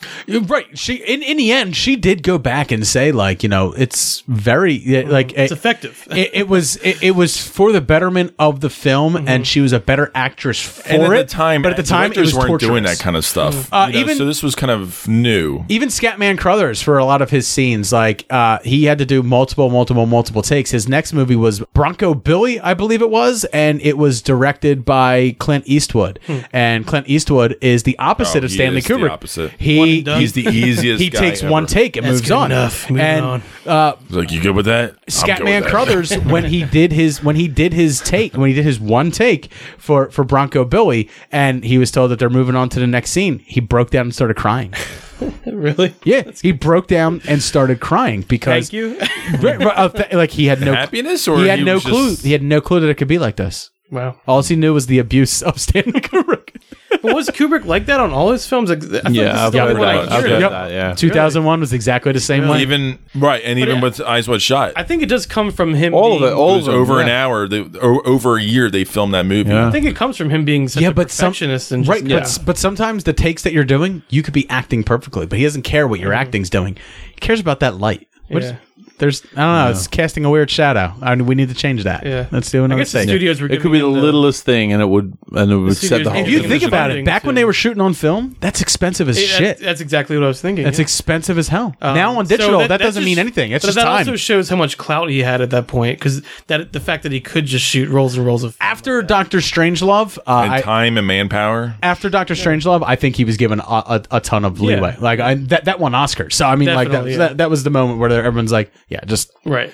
S1: Right. She in in the end she did go back and say like you know it's very yeah, like
S10: It's
S1: it-
S10: effective.
S1: it, it was it, it was for the betterment of the film, mm-hmm. and she was a better actress for
S9: And at
S1: it.
S9: the time,
S1: but at the time, it was
S9: weren't doing that kind of stuff. Mm-hmm.
S1: Uh,
S9: you know,
S1: even-
S9: so this was kind of new.
S1: Even Scatman Crothers for a lot of his scenes, like uh, he had to do multiple, multiple, multiple takes. His next movie was Bronco Billy, I believe it was, and it was directed by Clint Eastwood. Hmm. And Clint Eastwood is the opposite
S9: Oh,
S1: of Stanley Kubrick.
S9: opposite.
S10: One
S1: He
S10: and done.
S9: He's the easiest.
S1: he
S9: guy
S1: takes
S9: ever.
S1: one take and
S10: That's
S1: moves
S10: good
S1: on.
S10: enough. Moving
S1: and
S10: on.
S1: Uh,
S9: He's like, you good with that? I'm good
S1: Scatman
S9: with that."
S1: Crothers when he did his when he did his take when he did his one take for for Bronco Billy and he was told that they're moving on to the next scene he broke down and started crying
S10: really?
S1: yeah he broke down and started crying because
S10: Thank you.
S1: Right, right, uh, th- like he had no
S9: Happiness, or
S1: he had
S9: he
S1: no
S9: was
S1: clue
S9: just-
S1: he had no clue that it could be like this
S10: wow.
S1: all he knew was the abuse of Stanley Kubrick
S10: But was Kubrick like that on all his films? Like, I feel like this is
S8: I've
S10: the only
S8: heard
S10: one I
S8: that. I've heard
S1: Yep.
S8: that. Yeah.
S1: 2001 was exactly the same way
S9: Even right, and even
S10: yeah.
S9: with Eyes Wide Shut,
S10: I think it does come from him.
S8: All of
S10: being,
S8: it. All
S9: it
S8: of
S9: was
S8: them,
S9: over an
S8: yeah.
S9: hour. They, o- over a year, they filmed that movie.
S8: Yeah.
S10: I think it comes from him being such
S1: yeah,
S10: a
S1: but some,
S10: perfectionist and just,
S1: right, but, but sometimes the takes that you're doing, you could be acting perfectly, but he doesn't care what your acting's doing. He cares about that light. What is-
S10: Mm-hmm. Yeah.
S1: There's, I don't know, it's casting a weird shadow. I mean, we need to change that.
S10: Yeah.
S1: let's do
S10: I
S1: another
S10: guess the
S1: thing.
S10: studios were.
S8: It could
S10: giving
S8: be the
S10: him
S8: littlest thing, and it would and it would set
S10: studios
S8: the whole.
S1: If you
S10: Thing
S1: think about it,
S10: funding
S1: back when they were shooting on film, that's expensive as
S10: It-
S1: shit.
S10: That's, that's exactly what I was thinking.
S1: That's
S10: yeah.
S1: expensive as hell.
S10: Um,
S1: now on
S10: so
S1: digital, that, doesn't
S10: just-
S1: mean anything. It's
S10: but
S1: just
S10: that
S1: time.
S10: also shows how much clout he had at that point, because that the fact that he could just shoot rolls and rolls of
S1: After Doctor Strangelove, uh,
S9: and
S1: I,
S9: time and manpower.
S1: after Doctor Strangelove, I think he was given a, a, a ton of
S10: Yeah.
S1: leeway. Like I, that, that won Oscar. So I mean, like that,
S10: Definitely, yeah.
S1: that, that was the moment where everyone's like, yeah, just
S10: right.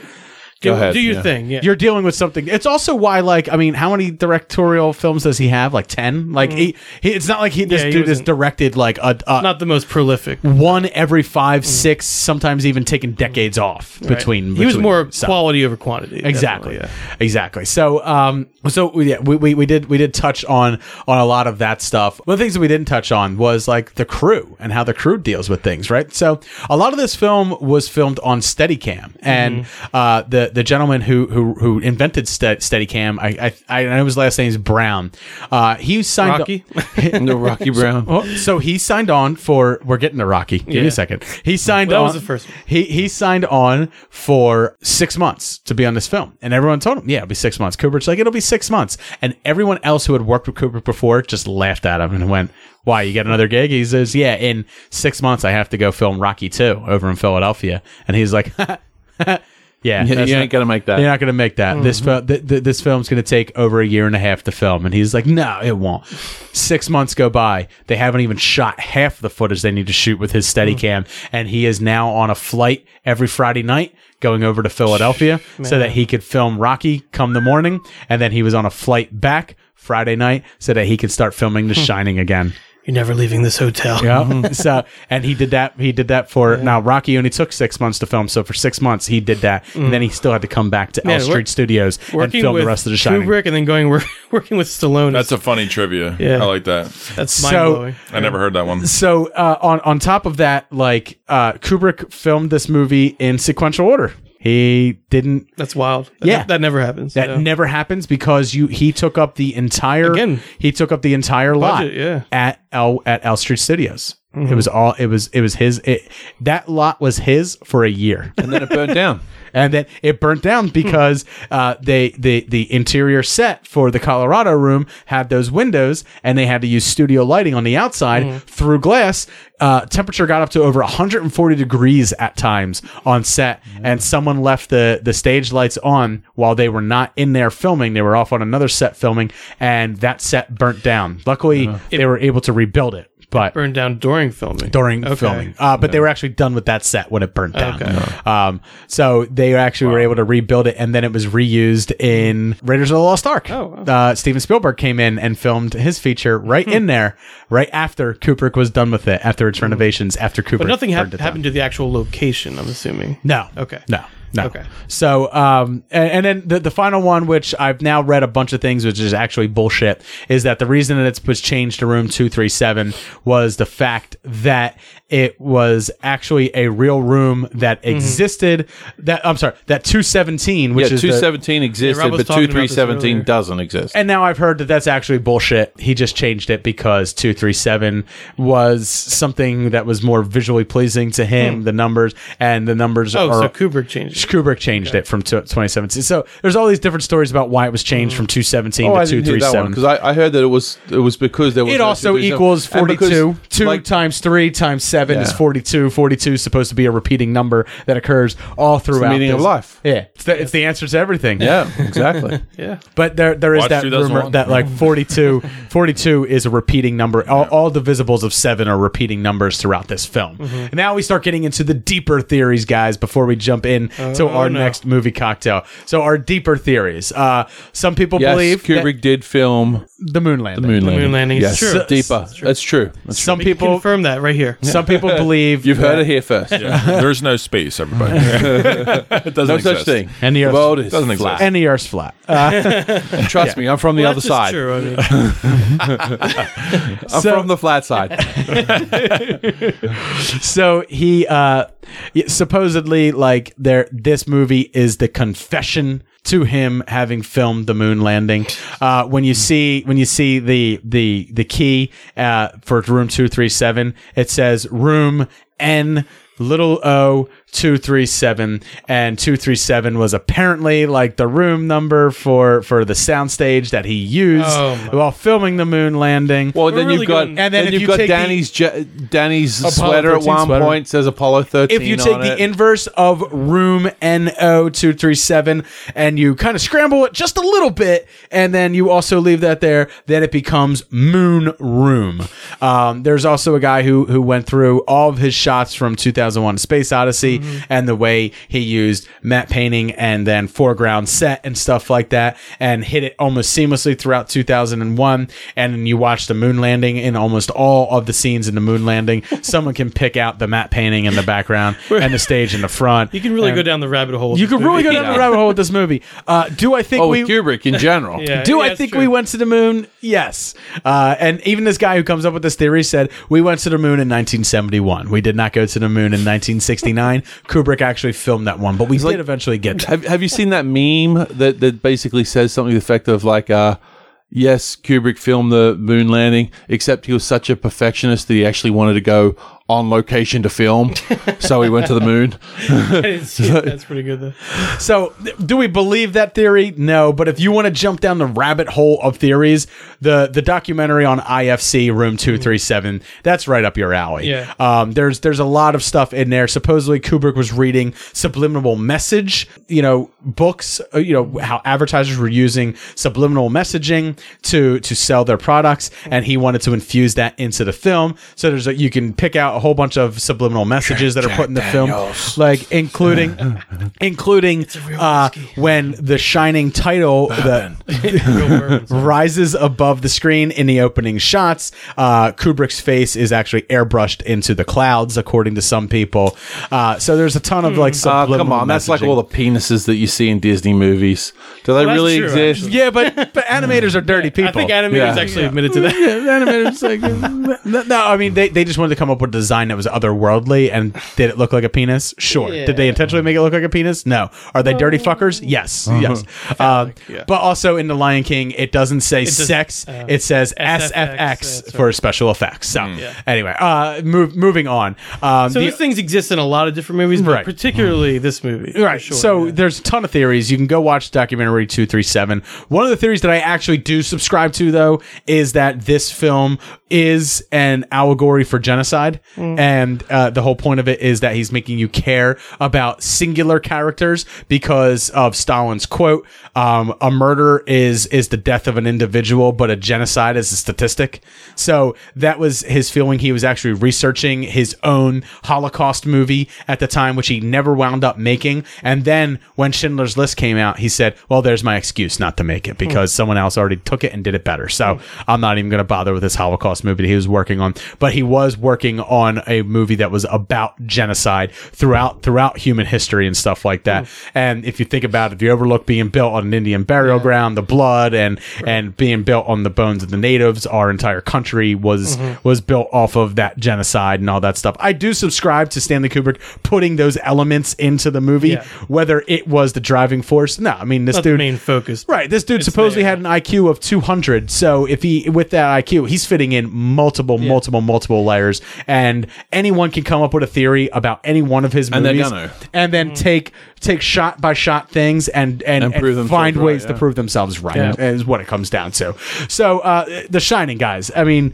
S10: Do,
S8: Go ahead,
S10: do your
S8: yeah.
S10: thing. Yeah.
S1: you're dealing with something. It's also why, like, I mean, how many directorial films does he have? Like ten. Like he, he it's not like he this
S10: Mm. Yeah, he
S1: dude has directed like a, a
S10: not the most prolific.
S1: one every five, six, sometimes even taking decades off
S10: Mm. Right.
S1: between.
S10: He was
S1: between
S10: more
S1: stuff.
S10: quality over quantity.
S1: Exactly.
S10: yeah.
S1: Exactly. So, um, so yeah, we, we, we did we did touch on on a lot of that stuff. One of the things that we didn't touch on was like the crew and how the crew deals with things, right? So, a lot of this film was filmed on Steadicam, and
S10: Mm-hmm.
S1: uh, the the the gentleman who who who invented Ste- Steadicam. I I I know his last name is Brown. Uh, he signed
S10: Rocky?
S8: no, Rocky Brown.
S1: Oh, so he signed on for. We're getting to Rocky. Give me a second. He signed
S10: Well, that
S1: on.
S10: was the first one.
S1: He he signed on for six months to be on this film, and everyone told him, "Yeah, it'll be six months." Kubrick's like, "It'll be six months," and everyone else who had worked with Kubrick before just laughed at him and went, "Why? You get another gig?" He says, "Yeah, in six months I have to go film Rocky two over in Philadelphia," and he's like. Yeah,
S8: You- you
S1: not-
S8: ain't gonna make that.
S1: You're not gonna make that. This mm-hmm. fil- th- th- this film's gonna take over a year and a half to film, and he's like, no, it won't. Six months go by. They haven't even shot half the footage they need to shoot with his Steadicam, mm. and he is now on a flight every Friday night going over to Philadelphia so that he could film Rocky come the morning, and then he was on a flight back Friday night so that he could start filming The hmm. Shining again.
S10: You're never leaving this hotel.
S1: Yeah. so, and he did that. He did that for now. Rocky only took six months to film, so for six months he did that, and then he still had to come back to
S10: Man,
S1: Elstree Studios and film the rest of The Shining.
S10: Kubrick and then going work, working with Stallone.
S9: That's a funny trivia.
S10: Yeah.
S9: I like that.
S10: That's
S1: So-
S9: I never heard that one.
S1: So uh, on on top of that, like uh, Kubrick filmed this movie in sequential order. He didn't.
S10: That's wild. That,
S1: Yeah.
S10: that never happens.
S1: That
S10: yeah.
S1: never happens because you he took up the entire
S10: Again.
S1: he took up the entire lot
S10: yeah.
S1: at L at Elstree Studios.
S10: Mhm.
S1: It was all it was it was his it, that lot was his for a year.
S8: and then it burned down.
S1: and then it burnt down because uh, they the the interior set for the Colorado room had those windows, and they had to use studio lighting on the outside through glass. Uh, temperature got up to over 140 degrees at times on set, and someone left the the stage lights on while they were not in there filming. They were off on another set filming, and that set burnt down. Luckily, they were able to rebuild it. But
S10: burned down during filming.
S1: during
S10: Okay.
S1: filming. Uh, but they were actually done with that set when it burnt down.
S10: Okay.
S1: Um, so they actually were able to rebuild it, and then it was reused in Raiders of the Lost Ark.
S10: Oh, wow.
S1: Uh, Steven Spielberg came in and filmed his feature right in there, right after Kubrick was done with it, after its renovations, after Kubrick.
S10: But nothing hap-
S1: burned it down.
S10: happened to the actual location. I'm assuming.
S1: No.
S10: Okay.
S1: No. No.
S10: Okay.
S1: So, um, and, and then the, the final one, which I've now read a bunch of things, which is actually bullshit, is that the reason that it was changed to room 237 was the fact that it was actually a real room that
S10: Mm-hmm.
S1: existed. That I'm sorry, that 217, which
S8: yeah,
S1: is the-
S8: 217 existed,
S10: Rob was
S8: but
S10: talking about this
S8: 2317
S10: earlier.
S8: doesn't exist.
S1: and now I've heard that that's actually bullshit. He just changed it because 237 was something that was more visually pleasing to him, the numbers, and the numbers
S10: Hmm. Oh,
S1: are.
S10: so Kubrick changed. it.
S1: Kubrick changed it from t- 2017. So there's all these different stories about why it was changed from 217
S8: Oh,
S1: to
S8: I didn't hear that one
S1: 237.
S8: because I, I heard that it was it was because there was
S1: It
S8: no
S1: also
S8: 237.
S1: equals
S8: And because,
S1: 42. 2
S8: like,
S1: times 3 times 7 is 42. 42 is supposed to be a repeating number that occurs all throughout.
S8: The meaning of life.
S1: Yeah. It's the, it's the answer to everything.
S8: yeah, exactly.
S10: Yeah.
S1: But there, there is
S9: Watch
S1: that rumor
S9: 2001.
S1: that like 42, 42 is a repeating number. All, all the visibles of seven are repeating numbers throughout this film.
S8: Mm-hmm.
S1: And now we start getting into the deeper theories, guys, before we jump in to
S10: Oh,
S1: our
S10: no.
S1: next movie cocktail. So our deeper theories. Uh, some people
S8: yes,
S1: believe
S8: Kubrick did film
S1: the moon landing.
S8: the moon landing.
S10: moon landing is
S8: Yes,
S10: true.
S8: deeper. That's true. That's
S1: Some people,
S10: confirm that right here.
S1: some people believe
S8: You've heard it here first.
S9: Yeah. There's no space, everybody. it doesn't
S8: No
S9: exist.
S8: such thing.
S1: And the
S8: the
S1: Earth
S8: world is
S9: doesn't
S8: flat.
S9: exist.
S1: and the Earth's flat. Uh,
S8: Trust me, I'm from the
S10: Well,
S8: other
S10: that's just
S8: side.
S10: True. I mean,
S8: I'm
S1: So-
S8: from the flat side.
S1: so he uh supposedly like there this movie is the confession to him having filmed the moon landing. Uh when you see when you see the the the key uh for room 237 it says room n little o 237 and 237 was apparently like the room number for for the soundstage that he used
S10: Oh,
S1: while filming the moon landing
S8: Well, then
S10: really
S8: you've got
S10: going-
S1: And then
S8: then
S1: if
S8: you've
S1: you
S8: got
S1: take the-
S8: Danny's je- Danny's
S1: Apollo
S8: sweater at one
S1: sweater.
S8: point says Apollo 13
S1: if you take
S8: on
S1: the
S8: it.
S1: inverse of room NO237 and you kind of scramble it just a little bit, and then you also leave that there, then it becomes moon room. Um, there's also a guy who, who went through all of his shots from 2001 Space Odyssey and the way he used matte painting and then foreground set and stuff like that and hit it almost seamlessly throughout 2001. And then you watch the moon landing in almost all of the scenes in the moon landing. Someone can pick out the matte painting in the background and the stage in the front.
S10: you can really
S1: And
S10: go down the rabbit hole. with
S1: You
S10: this
S1: can really go
S10: movie.
S1: down the rabbit hole with this movie. Uh, do I think
S8: oh,
S1: we
S8: with Kubrick in general.
S10: Yeah,
S1: do
S10: yeah,
S1: I think
S10: true.
S1: we went to the moon? Yes. Uh, and even this guy who comes up with this theory said we went to the moon in 1971. We did not go to the moon in 1969. Kubrick actually filmed that one, but we did eventually get.
S8: Have, have you seen that meme that, that basically says something to the effect of like, uh, yes, Kubrick filmed the moon landing, except he was such a perfectionist that he actually wanted to go on location to film, so he went to the moon.
S10: I didn't see it. That's pretty good though.
S1: So, do we believe that theory? No, but if you want to jump down the rabbit hole of theories, the the documentary on IFC Room Two Three Seven, that's right up your alley.
S10: Yeah.
S1: Um, there's there's a lot of stuff in there. Supposedly Kubrick was reading subliminal message, you know, books, uh, you know, how advertisers were using subliminal messaging to to sell their products, and he wanted to infuse that into the film. So there's a, you can pick out a whole bunch of subliminal messages that are put in the film, like including including uh, when the shining title that rises above the screen in the opening shots. Uh, Kubrick's face is actually airbrushed into the clouds, according to some people. Uh, so there's a ton of like
S8: Oh,
S1: subliminal.
S8: come on, that's like all the penises that you see in Disney movies. Do they
S10: Well,
S8: really
S10: true,
S8: exist?
S10: actually.
S1: Yeah, but but animators are dirty people.
S10: I think animators
S8: Yeah.
S10: actually admitted to that.
S1: Yeah, animators like no, no, I mean they, they just wanted to come up with a design that was otherworldly and did it look like a penis? Sure. Did they intentionally make it look like a penis? No. Are they dirty fuckers? Yes. Yes. Uh, But also in the Lion King, it doesn't say
S10: does-
S1: sex.
S10: uh,
S1: it says
S10: SFX,
S1: SFX
S10: that's
S1: for special effects. So anyway, uh, move, moving on. Um,
S10: So
S1: the-
S10: these things exist in a lot of different movies, but
S1: Right.
S10: particularly this movie.
S1: Right.
S10: sure,
S1: so there's a ton of theories. You can go watch documentary 237. One of the theories that I actually do subscribe to, though, is that this film is an allegory for genocide.
S10: Mm.
S1: And uh, the whole point of it is that he's making you care about singular characters because of Stalin's quote um, a murder is is the death of an individual, but a genocide is a statistic. So that was his feeling. He was actually researching his own Holocaust movie at the time, which he never wound up making. And then when Schindler's List came out, he said, "Well, there's my excuse not to make it because someone else already took it and did it better. So I'm not even going to bother with this Holocaust movie that he was working on." But he was working on a movie that was about genocide throughout throughout human history and stuff like that. And if you think about it, if you overlook being built on an Indian burial ground, the blood and and being built on the bones of the natives, our entire country was
S10: Mhm.
S1: was built off of that genocide and all that stuff. I do subscribe to Stanley Kubrick putting those elements into the movie,
S10: Yeah.
S1: whether it was the driving force. No, I mean this
S10: Not the
S1: dude
S10: main focus.
S1: Right, this dude
S10: It's
S1: supposedly
S10: there.
S1: had an IQ of 200. So if he with that IQ, he's fitting in multiple, multiple, multiple layers, and anyone can come up with a theory about any one of his
S8: And they're
S1: movies,
S8: gonna.
S1: and then
S10: Mm.
S1: take take shot by shot things and and,
S8: And
S1: and
S8: prove themselves
S1: find
S8: right,
S1: ways to
S8: yeah.
S1: prove themselves right.
S10: Yeah.
S1: Is what it comes down to. So uh, The Shining, guys. I mean,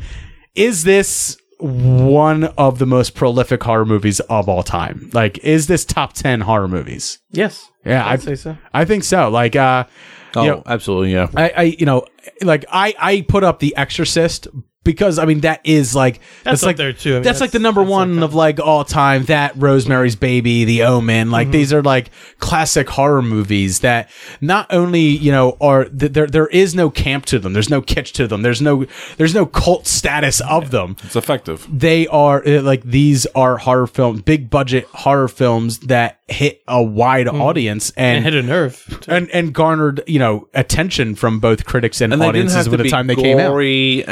S1: is this one of the most prolific horror movies of all time? Like, is this top ten horror movies?
S10: Yes.
S1: Yeah,
S10: I'd
S1: I
S10: say so.
S1: I think so. Like, uh,
S8: Oh,
S1: you know,
S8: absolutely, yeah.
S1: I, I, you know, like I, I put up The Exorcist because I mean that is like
S10: That's up
S1: like
S10: there, too. I mean,
S1: that's, like the number one of like all time. That Rosemary's Baby, The Omen, like
S10: Mm-hmm.
S1: these are like classic horror movies that not only you know are th- there there is no camp to them. There's no kitsch to them. There's no there's no cult status of them.
S9: It's effective.
S1: They are uh, like these are horror films, big budget horror films that hit a wide audience and
S10: Mm. And hit a nerve.
S1: and and garnered you know attention from both critics and,
S8: And
S1: audiences
S8: have
S1: by the time they came out.
S8: gory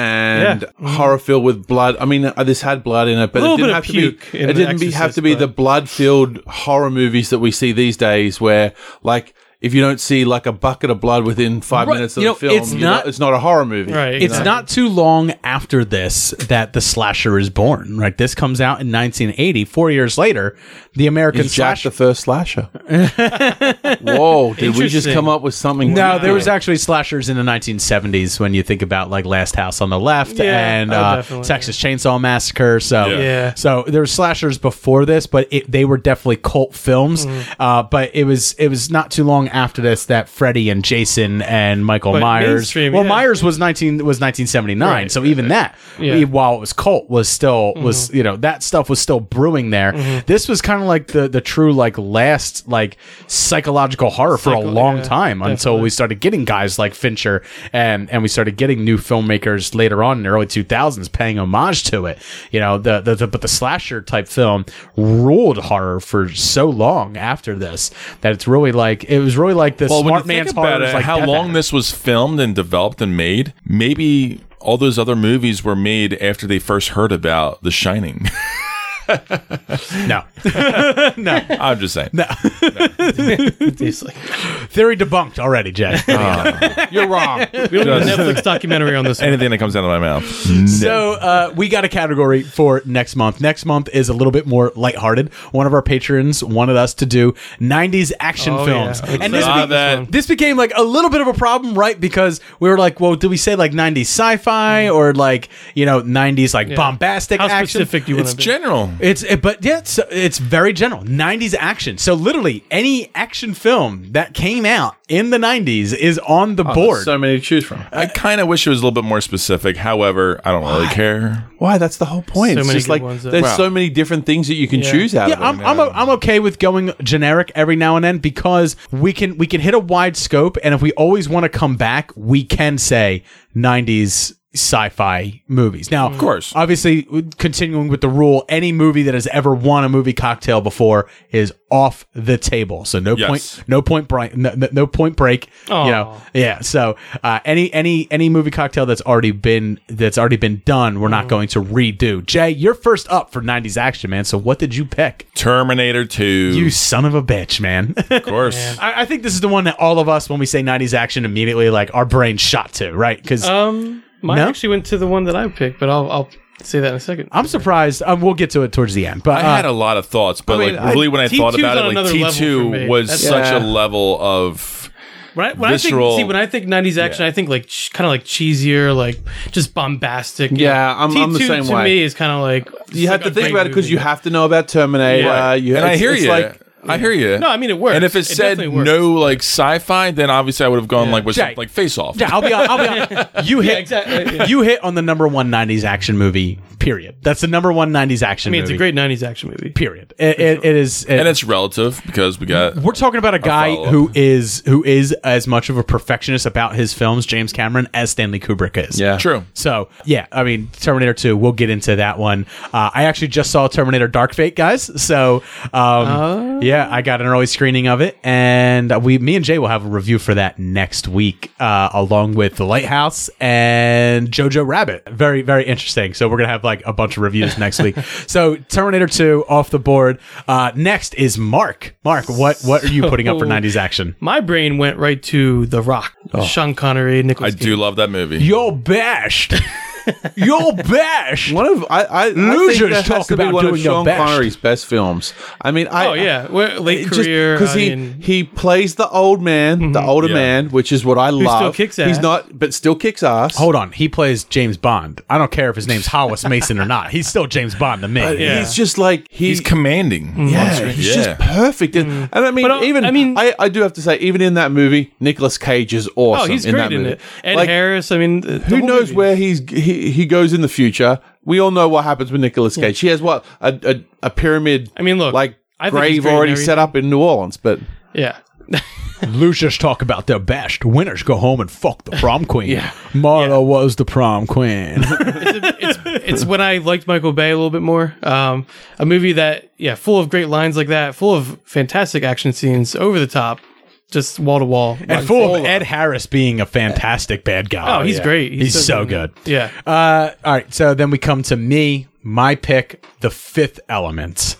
S8: and
S10: Yeah.
S8: horror filled with blood. I mean, uh, this had blood in it, but it didn't have to be. It didn't be, have to be the blood filled horror movies that we see these days, where like. If you don't see like a bucket of blood within five
S1: Right.
S8: minutes of
S1: You
S8: the
S1: know,
S8: film,
S1: it's
S8: you're
S1: not-
S8: it's not a horror movie.
S10: Right.
S1: It's
S10: exactly.
S1: not too long after this that the slasher is born. Right, this comes out in 1980. Four years later, the American
S8: Is Jack
S1: slasher.
S8: the first slasher? Whoa! Did we just come up with something?
S1: no, there was actually slashers in the 1970s when you think about like Last House on the Left
S10: Yeah,
S1: and
S10: oh,
S1: uh,
S10: definitely,
S1: Texas Chainsaw Massacre. So,
S9: Yeah.
S10: Yeah.
S1: so there were slashers before this, but it, they were definitely cult films.
S10: Mm-hmm.
S1: Uh, but it was it was not too long after this that Freddy and Jason and Michael
S10: But
S1: Myers. Well,
S10: yeah.
S1: Myers was 19 was 1979,
S10: Right,
S1: so
S10: right,
S1: even that,
S10: Yeah. Mm-hmm.
S1: while it was cult, was still was you know that stuff was still brewing there. This was kind of like the the true like last like psychological horror for a long
S10: yeah,
S1: time until we started getting guys like Fincher and and we started getting new filmmakers later on in the early 2000s paying homage to it. You know, the the, the but the slasher type film ruled horror for so long after this that it's really like it was really like this.
S9: Well, when you
S1: smart
S9: think
S1: man's
S9: about
S1: horror.
S9: it,
S1: like
S9: how long this was filmed and developed and made, maybe all those other movies were made after they first heard about The Shining.
S1: no, no.
S9: I'm just saying.
S1: No. Theory debunked already, Jay.
S8: You're wrong.
S10: We don't need a Netflix documentary on this. one.
S9: Anything that comes out of my mouth.
S1: So uh, we got a category for next month. Next month is a little bit more lighthearted. One of our patrons wanted us to do 90s action
S10: Oh,
S1: films.
S10: yeah.
S1: And this,
S9: Saw
S1: be-
S9: that.
S1: this became like a little bit of a problem, right? Because we were like, well, do we say like 90s sci-fi or like, you know, 90s like
S10: Yeah.
S1: bombastic
S10: How
S1: action?
S10: specific do you want
S9: It's
S10: to be?
S9: general.
S1: It's it, but yeah, it's, it's very general. 90s action. So literally any action film that came out in the 90s is on the
S8: Oh,
S1: board.
S8: so many to choose from.
S9: I kind of wish it was a little bit more specific. However, I don't really care.
S8: Why? That's the whole point.
S10: So
S8: it's
S10: many
S8: just
S10: good
S8: like
S10: ones that-
S8: there's
S9: Wow.
S8: so many different things that you can
S10: Yeah.
S8: choose out
S1: yeah,
S8: of it.
S1: I'm I'm, o- I'm okay with going generic every now and then because we can we can hit a wide scope, and if we always want to come back, we can say '90s sci-fi movies. Now, of
S9: course.
S1: obviously, continuing with the rule, any movie that has ever won a movie cocktail before is off the table. So no
S9: Yes.
S1: point, no point break, no, no- point break. You know, yeah. So uh, any any any movie cocktail that's already been that's already been done, we're not going to redo. Jay, you're first up for '90s action, man. So what did you pick?
S9: Terminator 2.
S1: You son of a bitch, man.
S9: of course.
S1: I, I think this is the one that all of us, when we say 90s action, immediately like our brain shot to, right? Because
S10: Um, mine
S1: No?
S10: actually went to the one that I picked, but I'll I'll say that in a second.
S1: I'm surprised. Um, we'll get to it towards the end. But
S9: I had
S1: uh,
S9: a lot of thoughts, but
S8: I mean,
S9: like really, when I
S10: T2's
S9: thought about it, like T two was
S10: That's-
S9: such
S8: Yeah.
S9: a level of
S10: When I, when I
S9: visceral-
S10: think, see, when I think '90s action, I think like ch- kind of like cheesier, like just bombastic.
S8: Yeah, I'm- I'm the
S10: T2
S8: same
S10: to
S8: way.
S10: me is kind of like
S8: you have
S10: like
S8: to think about it because you have to know about Terminator.
S10: Yeah.
S8: You,
S9: and I hear
S8: it's
S9: you.
S8: Like,
S9: I hear you.
S10: No, I mean it works.
S9: And if it,
S10: It
S9: said
S10: definitely works.
S9: no like sci-fi, then obviously I would have gone
S10: Yeah.
S9: like with
S1: Jay.
S9: like Face Off.
S1: yeah, I'll be, I'll be honest. You hit,
S10: exactly,
S1: you hit on the number one 90s action movie. Period. That's the number one 90s action
S10: I mean,
S1: movie.
S10: it's a great '90s action movie.
S1: Period. It, it, it is.
S9: and it's relative because we got
S1: we're talking about a guy
S9: follow-up.
S1: who is who is as much of a perfectionist about his films, James Cameron, as Stanley Kubrick is.
S8: Yeah.
S9: true.
S1: So yeah, I mean Terminator Two. We'll get into that one. Uh, I actually just saw Terminator Dark Fate, guys. So um, yeah, I got an early screening of it, and we, me and Jay will have a review for that next week, uh, along with The Lighthouse and Jojo Rabbit. Very very interesting. So we're gonna have like a bunch of reviews next week. So Terminator Two off the board. Uh, next is Mark. Mark, what what are you putting up for '90s action?
S10: My brain went right to The Rock, Sean Connery, Nicholas.
S9: I
S10: Nicholas.
S9: do love that movie.
S1: You're bashed. You're bashed.
S8: One of I, I, I
S1: Losers
S8: think that
S1: talk
S8: has to be
S1: about
S8: one of
S1: doing their
S8: Sean
S1: best.
S8: Connery's best films. I mean, I,
S10: Oh yeah, Well, late
S8: It just-
S10: career.
S8: because he
S10: mean,
S8: he plays the old man, the mm-hmm. older
S9: Yeah.
S8: man, which is what I
S10: still
S8: love.
S10: kicks
S8: He's not, but still kicks ass.
S1: Hold on, he plays James Bond. I don't care if his name's Hollis Mason or not. He's still James Bond to me.
S8: But
S10: Yeah.
S8: He's just like he,
S9: He's commanding.
S8: yeah, he's
S9: Yeah.
S8: just perfect. And, mm. and I mean,
S10: But, uh,
S8: even
S10: I
S8: I
S10: mean-
S8: mean, I, I do have to say, even in that movie, Nicolas Cage is oh, awesome.
S10: oh, he's
S8: in
S10: great
S8: that
S10: in
S8: movie.
S10: it. Ed
S8: Like,
S10: Harris. I mean,
S8: Who knows
S10: movie.
S8: where he's he, he goes in the future? We all know what happens with Nicolas Cage. He has what a, a, a pyramid.
S10: I mean, look,
S8: like
S10: I think he's
S8: grave
S10: great in
S8: already
S10: everything.
S8: set up in New Orleans, but
S10: Yeah.
S1: Losers talk about their best. Winners go home and fuck the prom queen.
S8: Yeah.
S1: Marla was the prom queen.
S10: it's when I liked Michael Bay a little bit more. Um, a movie that, yeah, full of great lines like that, full of fantastic action scenes, over the top, just wall to wall,
S1: and full of Ed Harris being a fantastic bad guy.
S10: Oh, he's great.
S1: He's,
S10: He's
S1: so
S10: so
S1: good.
S10: good. Yeah.
S1: Uh, all right. So then we come to me. My pick, The Fifth Element.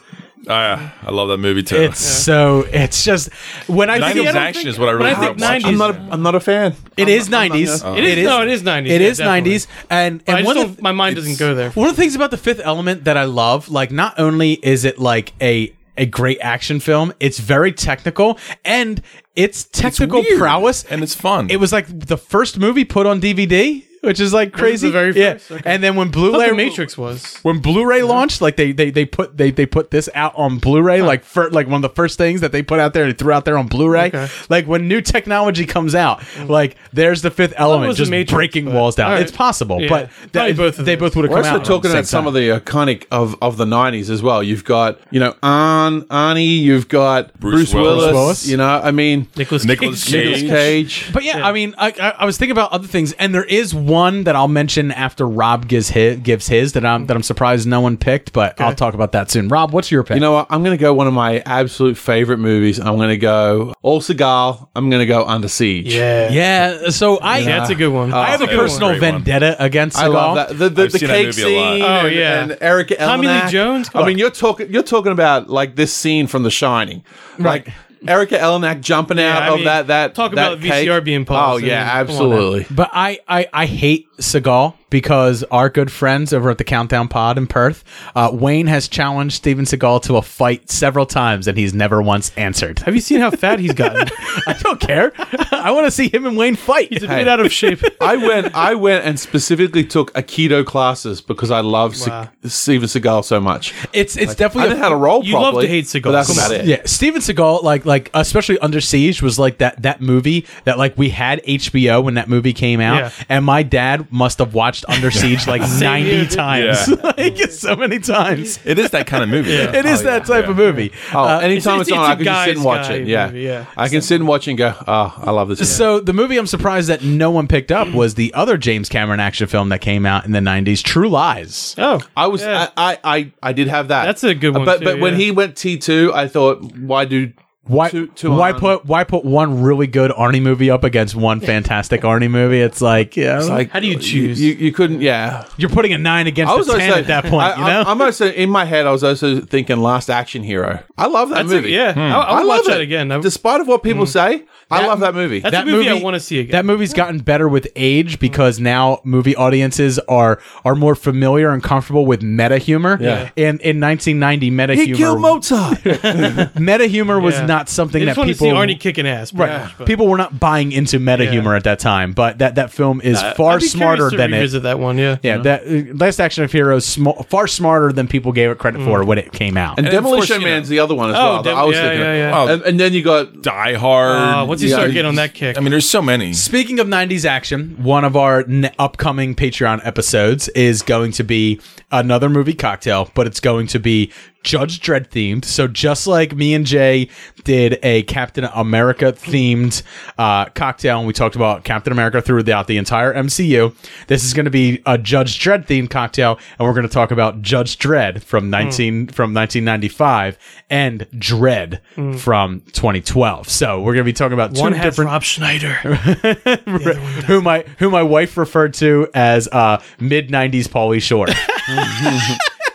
S9: Ah, I love that movie too.
S1: It's so. It's just when I
S9: 90s
S1: think
S9: action is what I really
S10: I think
S9: grew
S10: 90s
S8: I'm not a, I'm not a fan.
S1: It
S8: I'm
S1: is
S8: not- I'm not
S1: nineties.
S10: It is. no, it is 90s,
S1: It
S10: yeah,
S1: is nineties, and and one of
S10: my mind doesn't go there.
S1: one of the things about the Fifth Element that I love, like not only is it like a a great action film, it's very technical and its technical
S9: weird,
S1: prowess,
S9: and it's fun.
S1: It was like the first movie put on DVD. Which is like
S10: Was it
S1: crazy,
S10: the very
S1: yeah.
S10: Okay.
S1: And then when Blu-ray
S10: the Matrix was.
S1: when Blu-ray launched, like they they they put they they put this out on Blu-ray, like for like one of the first things that they put out there and threw out there on Blu-ray.
S10: Okay.
S1: Like when new technology comes out, mm. like there's the fifth element
S10: was The
S1: just
S10: Matrix,
S1: breaking
S10: but-
S1: walls down.
S10: all right.
S1: It's possible,
S10: Yeah.
S1: but
S10: Probably
S1: that-
S10: both of
S1: they
S10: those.
S1: both would have
S8: We're
S1: come out.
S8: also talking
S1: around the
S8: about some of the iconic of, of the '90s as well. You've got you know Arn, Arnie. You've got
S9: Bruce
S8: Bruce, Willis,
S9: Willis.
S1: Willis.
S8: You know, I mean
S10: Nicholas
S9: Nicolas
S10: Cage.
S8: Nicolas Cage.
S1: But yeah, I mean, I, I, I was thinking about other things, and there is one that I'll mention after Rob gives his, gives his that I'm that I'm surprised no one picked, but I'll talk about that soon. Rob, what's your pick?
S8: You know what? I'm going to go one of my absolute favorite movies. I'm going to go All Seagal. I'm going to go Under Siege.
S10: Yeah.
S1: yeah. So I
S8: Yeah, that's a
S10: good one.
S8: Oh,
S1: I have a personal
S8: great one.
S1: vendetta against Seagal.
S8: I love that. The, the,
S9: I've
S8: the
S9: seen that
S8: cake
S9: movie
S8: scene.
S10: Oh,
S8: and-
S10: yeah.
S8: And Erika
S10: Tommy Lee Jones? Come
S8: I
S10: on.
S8: mean, you're talking. You're talking about like this scene from The Shining, like Erika Eleniak jumping out
S10: I
S8: of
S10: mean,
S8: that. That
S10: talk
S8: that
S10: about VCR being paused.
S8: Oh yeah,
S10: I mean, come on now.
S8: absolutely.
S1: But I, I, I hate Seagal because our good friends over at the Countdown Pod in Perth, uh, Wayne has challenged Steven Seagal to a fight several times and he's never once answered.
S10: Have you seen how fat he's gotten?
S1: I don't care. I want to see him and Wayne fight.
S10: He's a bit out of shape.
S8: I went. I went and specifically took Aikido classes because I love Se- Steven Seagal so much.
S1: It's it's
S8: I
S1: definitely
S8: didn't know how to roll
S10: You love to hate Seagal.
S8: that's about it.
S1: Yeah, Steven Seagal, like like especially Under Siege, was like that that movie that like we had HBO when that movie came out,
S10: Yeah.
S1: and my dad must have watched Under Siege like ninety
S10: here.
S1: times,
S9: Yeah.
S1: like so many times.
S9: It is that kind of movie.
S10: Yeah.
S1: It is
S8: Oh,
S1: that
S8: yeah.
S1: type of movie.
S8: Oh,
S1: Uh,
S8: anytime
S10: it's-
S8: it's, on,
S10: it's a
S8: I can just sit and
S10: guy's
S8: watch
S10: guy
S8: it. Yeah.
S10: movie, yeah.
S8: I can sit and watch and go, oh, I love this.
S1: So the movie I'm surprised that no one picked up was the other James Cameron action film that came out in the 90s, True Lies.
S10: Oh,
S8: I was,
S10: Yeah.
S8: I, I, I, I did have that.
S10: That's a good one,
S8: But,
S10: too,
S8: but when
S10: yeah.
S8: he went T two, I thought, why do
S1: Why
S8: two, two
S1: why
S8: on-
S1: put why put one really good Arnie movie up against one fantastic Arnie movie? It's like, yeah,
S8: It's like
S10: How do you choose?
S8: You, you couldn't, yeah.
S1: you're putting a 9 against
S8: I was
S1: a 10
S8: also
S1: at that point,
S8: I,
S1: you know?
S8: I, am also in my head. I was also thinking Last Action Hero. I love that
S10: That's a-
S8: movie.
S10: yeah, hmm. I, I would
S8: I
S10: watch
S8: love
S10: that
S8: it.
S10: again. I-
S8: Despite of what people hmm. say, I love that movie.
S10: That's
S1: that
S10: a movie, I want to see again.
S1: That movie's gotten better with age because now movie audiences are are more familiar and comfortable with meta humor.
S8: Yeah.
S1: And in 1990, meta
S8: he
S1: humor
S8: killed Mozart.
S1: meta humor was
S10: Yeah.
S1: Not something
S10: They
S1: that
S10: just want to see
S1: people
S10: Arnie kicking ass. pretty
S1: Right.
S10: much, but-
S1: People were not buying into meta
S10: Yeah.
S1: humor at that time, but that that film is
S10: Uh,
S1: far
S10: I'd be
S1: smarter
S10: curious to
S1: than it.
S10: revisit that one. Yeah,
S1: Yeah, that uh, Last Action of Heroes sm- far smarter than people gave it credit for when it came out.
S8: and
S9: And of course,
S8: Demolition
S9: you know-
S8: Man's the other one as
S10: Oh,
S8: well. that
S10: Dem-
S8: I was
S10: yeah,
S8: thinking.
S10: yeah, yeah.
S9: Well,
S8: And, and then you got
S9: Die Hard.
S10: Uh, once you
S8: Yeah.
S10: start getting on that kick,
S9: I mean, there's so many.
S1: Speaking of 90s action, one of our ne- upcoming Patreon episodes is going to be another movie cocktail, but it's going to be Judge Dredd themed. So just like me and Jay did a Captain America themed uh, cocktail, and we talked about Captain America throughout the entire MCU, this is going to be a Judge Dredd themed cocktail, and we're going to talk about Judge Dredd from 19 from 1995 and Dredd from 2012. So we're going to be talking about two
S10: one
S1: different
S10: Rob Schneider.
S1: who my who my wife referred to as uh, mid '90s Pauly Shore.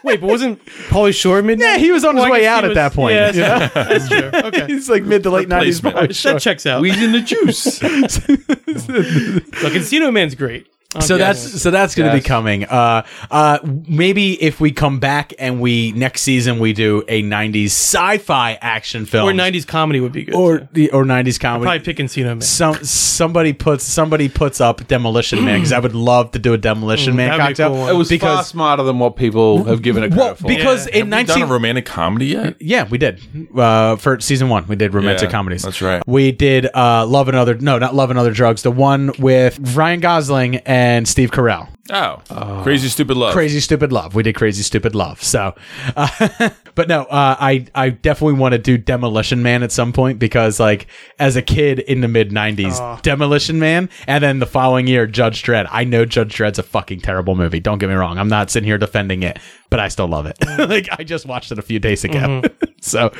S10: Wait, but wasn't Pauly Shore mid?
S1: yeah, he was on his
S10: Well, I
S1: way
S10: guess
S1: out
S10: he
S1: at
S10: was-
S1: that point.
S10: Yeah,
S1: you know?
S10: that's, that's true. Okay,
S1: He's like mid to late '90s
S9: Replacement.
S1: Pauly Shore.
S10: that checks out.
S8: Weed in the juice.
S10: Look, Encino Man's great. I'll
S1: So
S10: give
S1: that's
S10: it.
S1: so that's going to
S8: Yes.
S1: be coming. Uh, uh, maybe if we come back and we next season we do a '90s sci-fi action film
S10: or '90s comedy would be good.
S1: or
S10: too.
S1: the or '90s comedy.
S10: probably pick Encino Man.
S1: Some somebody puts somebody puts up Demolition Man because I would love to do a Demolition Man
S10: that'd be a
S1: cocktail.
S10: cool one.
S8: it was far smarter than what people have given it credit
S1: well
S8: for.
S1: because
S10: Yeah.
S1: in
S9: Have we done a romantic comedy yet?
S1: Yeah, we did. Uh, for season one, we did romantic
S9: Yeah,
S1: comedies.
S9: that's right.
S1: We did uh, Love and Other. No, not Love and Other Drugs. The one with Ryan Gosling and Steve Carell.
S9: Oh, Crazy Stupid Love.
S1: Crazy Stupid Love. We did Crazy Stupid Love. So, uh, but no, uh, I I definitely want to do Demolition Man at some point because like as a kid in the mid '90s, Demolition Man, and then the following year Judge Dredd. I know Judge Dredd's a fucking terrible movie. Don't get me wrong. I'm not sitting here defending it, but I still love it. like I just watched it a few days ago. so,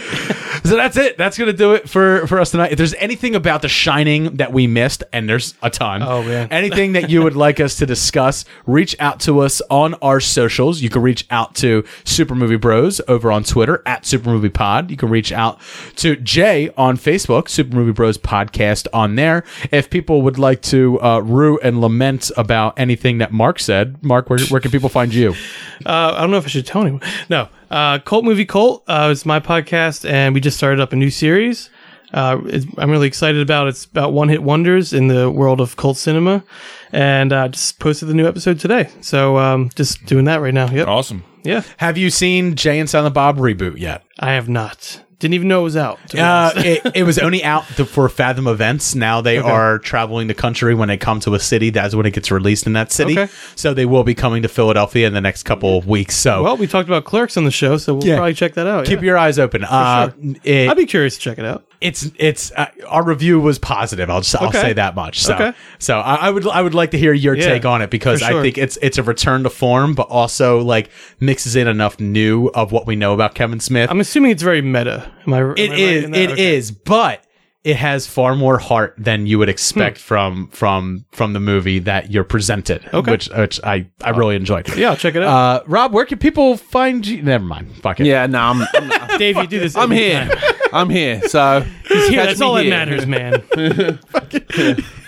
S1: so that's it. That's gonna do it for for us tonight. If there's anything about The Shining that we missed, and there's a ton.
S10: Oh, man.
S1: Anything that you would like us to discuss, reach out to us on our socials. You can reach out to Super Movie Bros over on Twitter at Super Movie Pod. You can reach out to Jay on Facebook, Super Movie Bros Podcast on there. If people would like to uh, rue and lament about anything that Mark said, Mark, where, where can people find you?
S10: Uh, I don't know if I should tell anyone. No, uh, Cult Movie Cult uh, is my podcast, and we just started up a new series. Uh, I'm really excited about. It's about one hit wonders in the world of cult cinema, and uh, just posted the new episode today. So um, just doing that right now. Yep.
S9: Awesome.
S10: Yeah.
S1: Have you seen Jay and Silent Bob reboot yet?
S10: I have not. Didn't even know it was out.
S1: Uh, it, it was only out to, for Fathom events. Now they
S10: Okay.
S1: are traveling the country. When they come to a city, that's when it gets released in that city.
S10: Okay.
S1: So they will be coming to Philadelphia in the next couple of weeks. So
S10: well, we talked about Clerks on the show, so we'll
S1: Yeah.
S10: probably check that out.
S1: keep
S10: yeah.
S1: your eyes open. Uh,
S10: sure.
S1: it-
S10: I'd be curious to check it out.
S1: It's it's uh, our review was positive. I'll just I'll
S10: Okay.
S1: say that much. So
S10: Okay.
S1: so I, I would I would like to hear your
S10: Yeah,
S1: take on it because
S10: for
S1: I think it's it's a return to form, but also like mixes in enough new of what we know about Kevin Smith.
S10: I'm assuming it's very meta. Am I? am
S1: It
S10: I right
S1: is.
S10: in that?
S1: It is.
S10: Okay.
S1: But it has far more heart than you would
S10: Hmm.
S1: expect from from from the movie that you're presented.
S10: Okay.
S1: Which which I I really enjoyed.
S10: Yeah, I'll check it out.
S1: Uh, Rob, where can people find you? Never mind. Fuck it.
S8: Yeah, no, I'm, I'm,
S10: Dave, you do this.
S8: I'm
S10: every
S8: here.
S10: Time.
S8: I'm here. So
S10: He's here.
S8: catch
S10: That's
S8: me
S10: all that
S8: here.
S10: matters, man.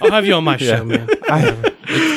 S10: I'll have you on my show, man.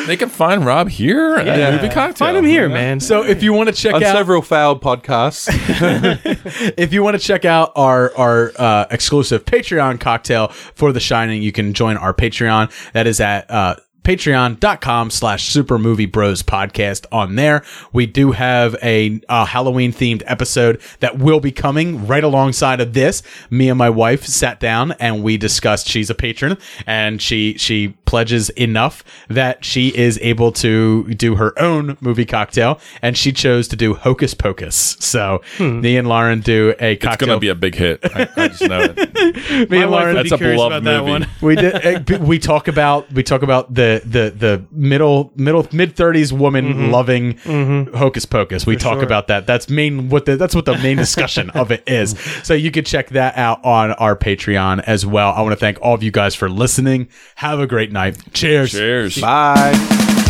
S9: They can find Rob here at
S10: Yeah.
S9: Movie Cocktail.
S10: Find him here, man.
S1: So if you want to check
S8: On
S1: out
S8: several failed podcasts.
S1: if you want to check out our our uh, exclusive Patreon cocktail for The Shining, you can join our Patreon. That is at uh, patreon.com slash super movie bros podcast on there we do have a uh, halloween themed episode that will be coming right alongside of this me and my wife sat down and we discussed she's a patron and she she pledges enough that she is able to do her own movie cocktail and she chose to do hocus pocus so me and lauren do a cocktail.
S9: It's gonna be a big hit. I, I just know it.
S1: me
S10: My
S1: and lauren
S9: That's a
S10: curious
S9: beloved
S10: about that
S9: movie.
S10: one.
S1: we did. uh, we talk about we talk about the the the middle middle mid thirties woman mm-hmm. loving mm-hmm. hocus pocus. We talk
S10: sure.
S1: about that. That's main what the that's what the main discussion of it is. So you can check that out on our Patreon as well. I want to thank all of you guys for listening. Have a great night. Cheers.
S9: Cheers.
S8: Bye.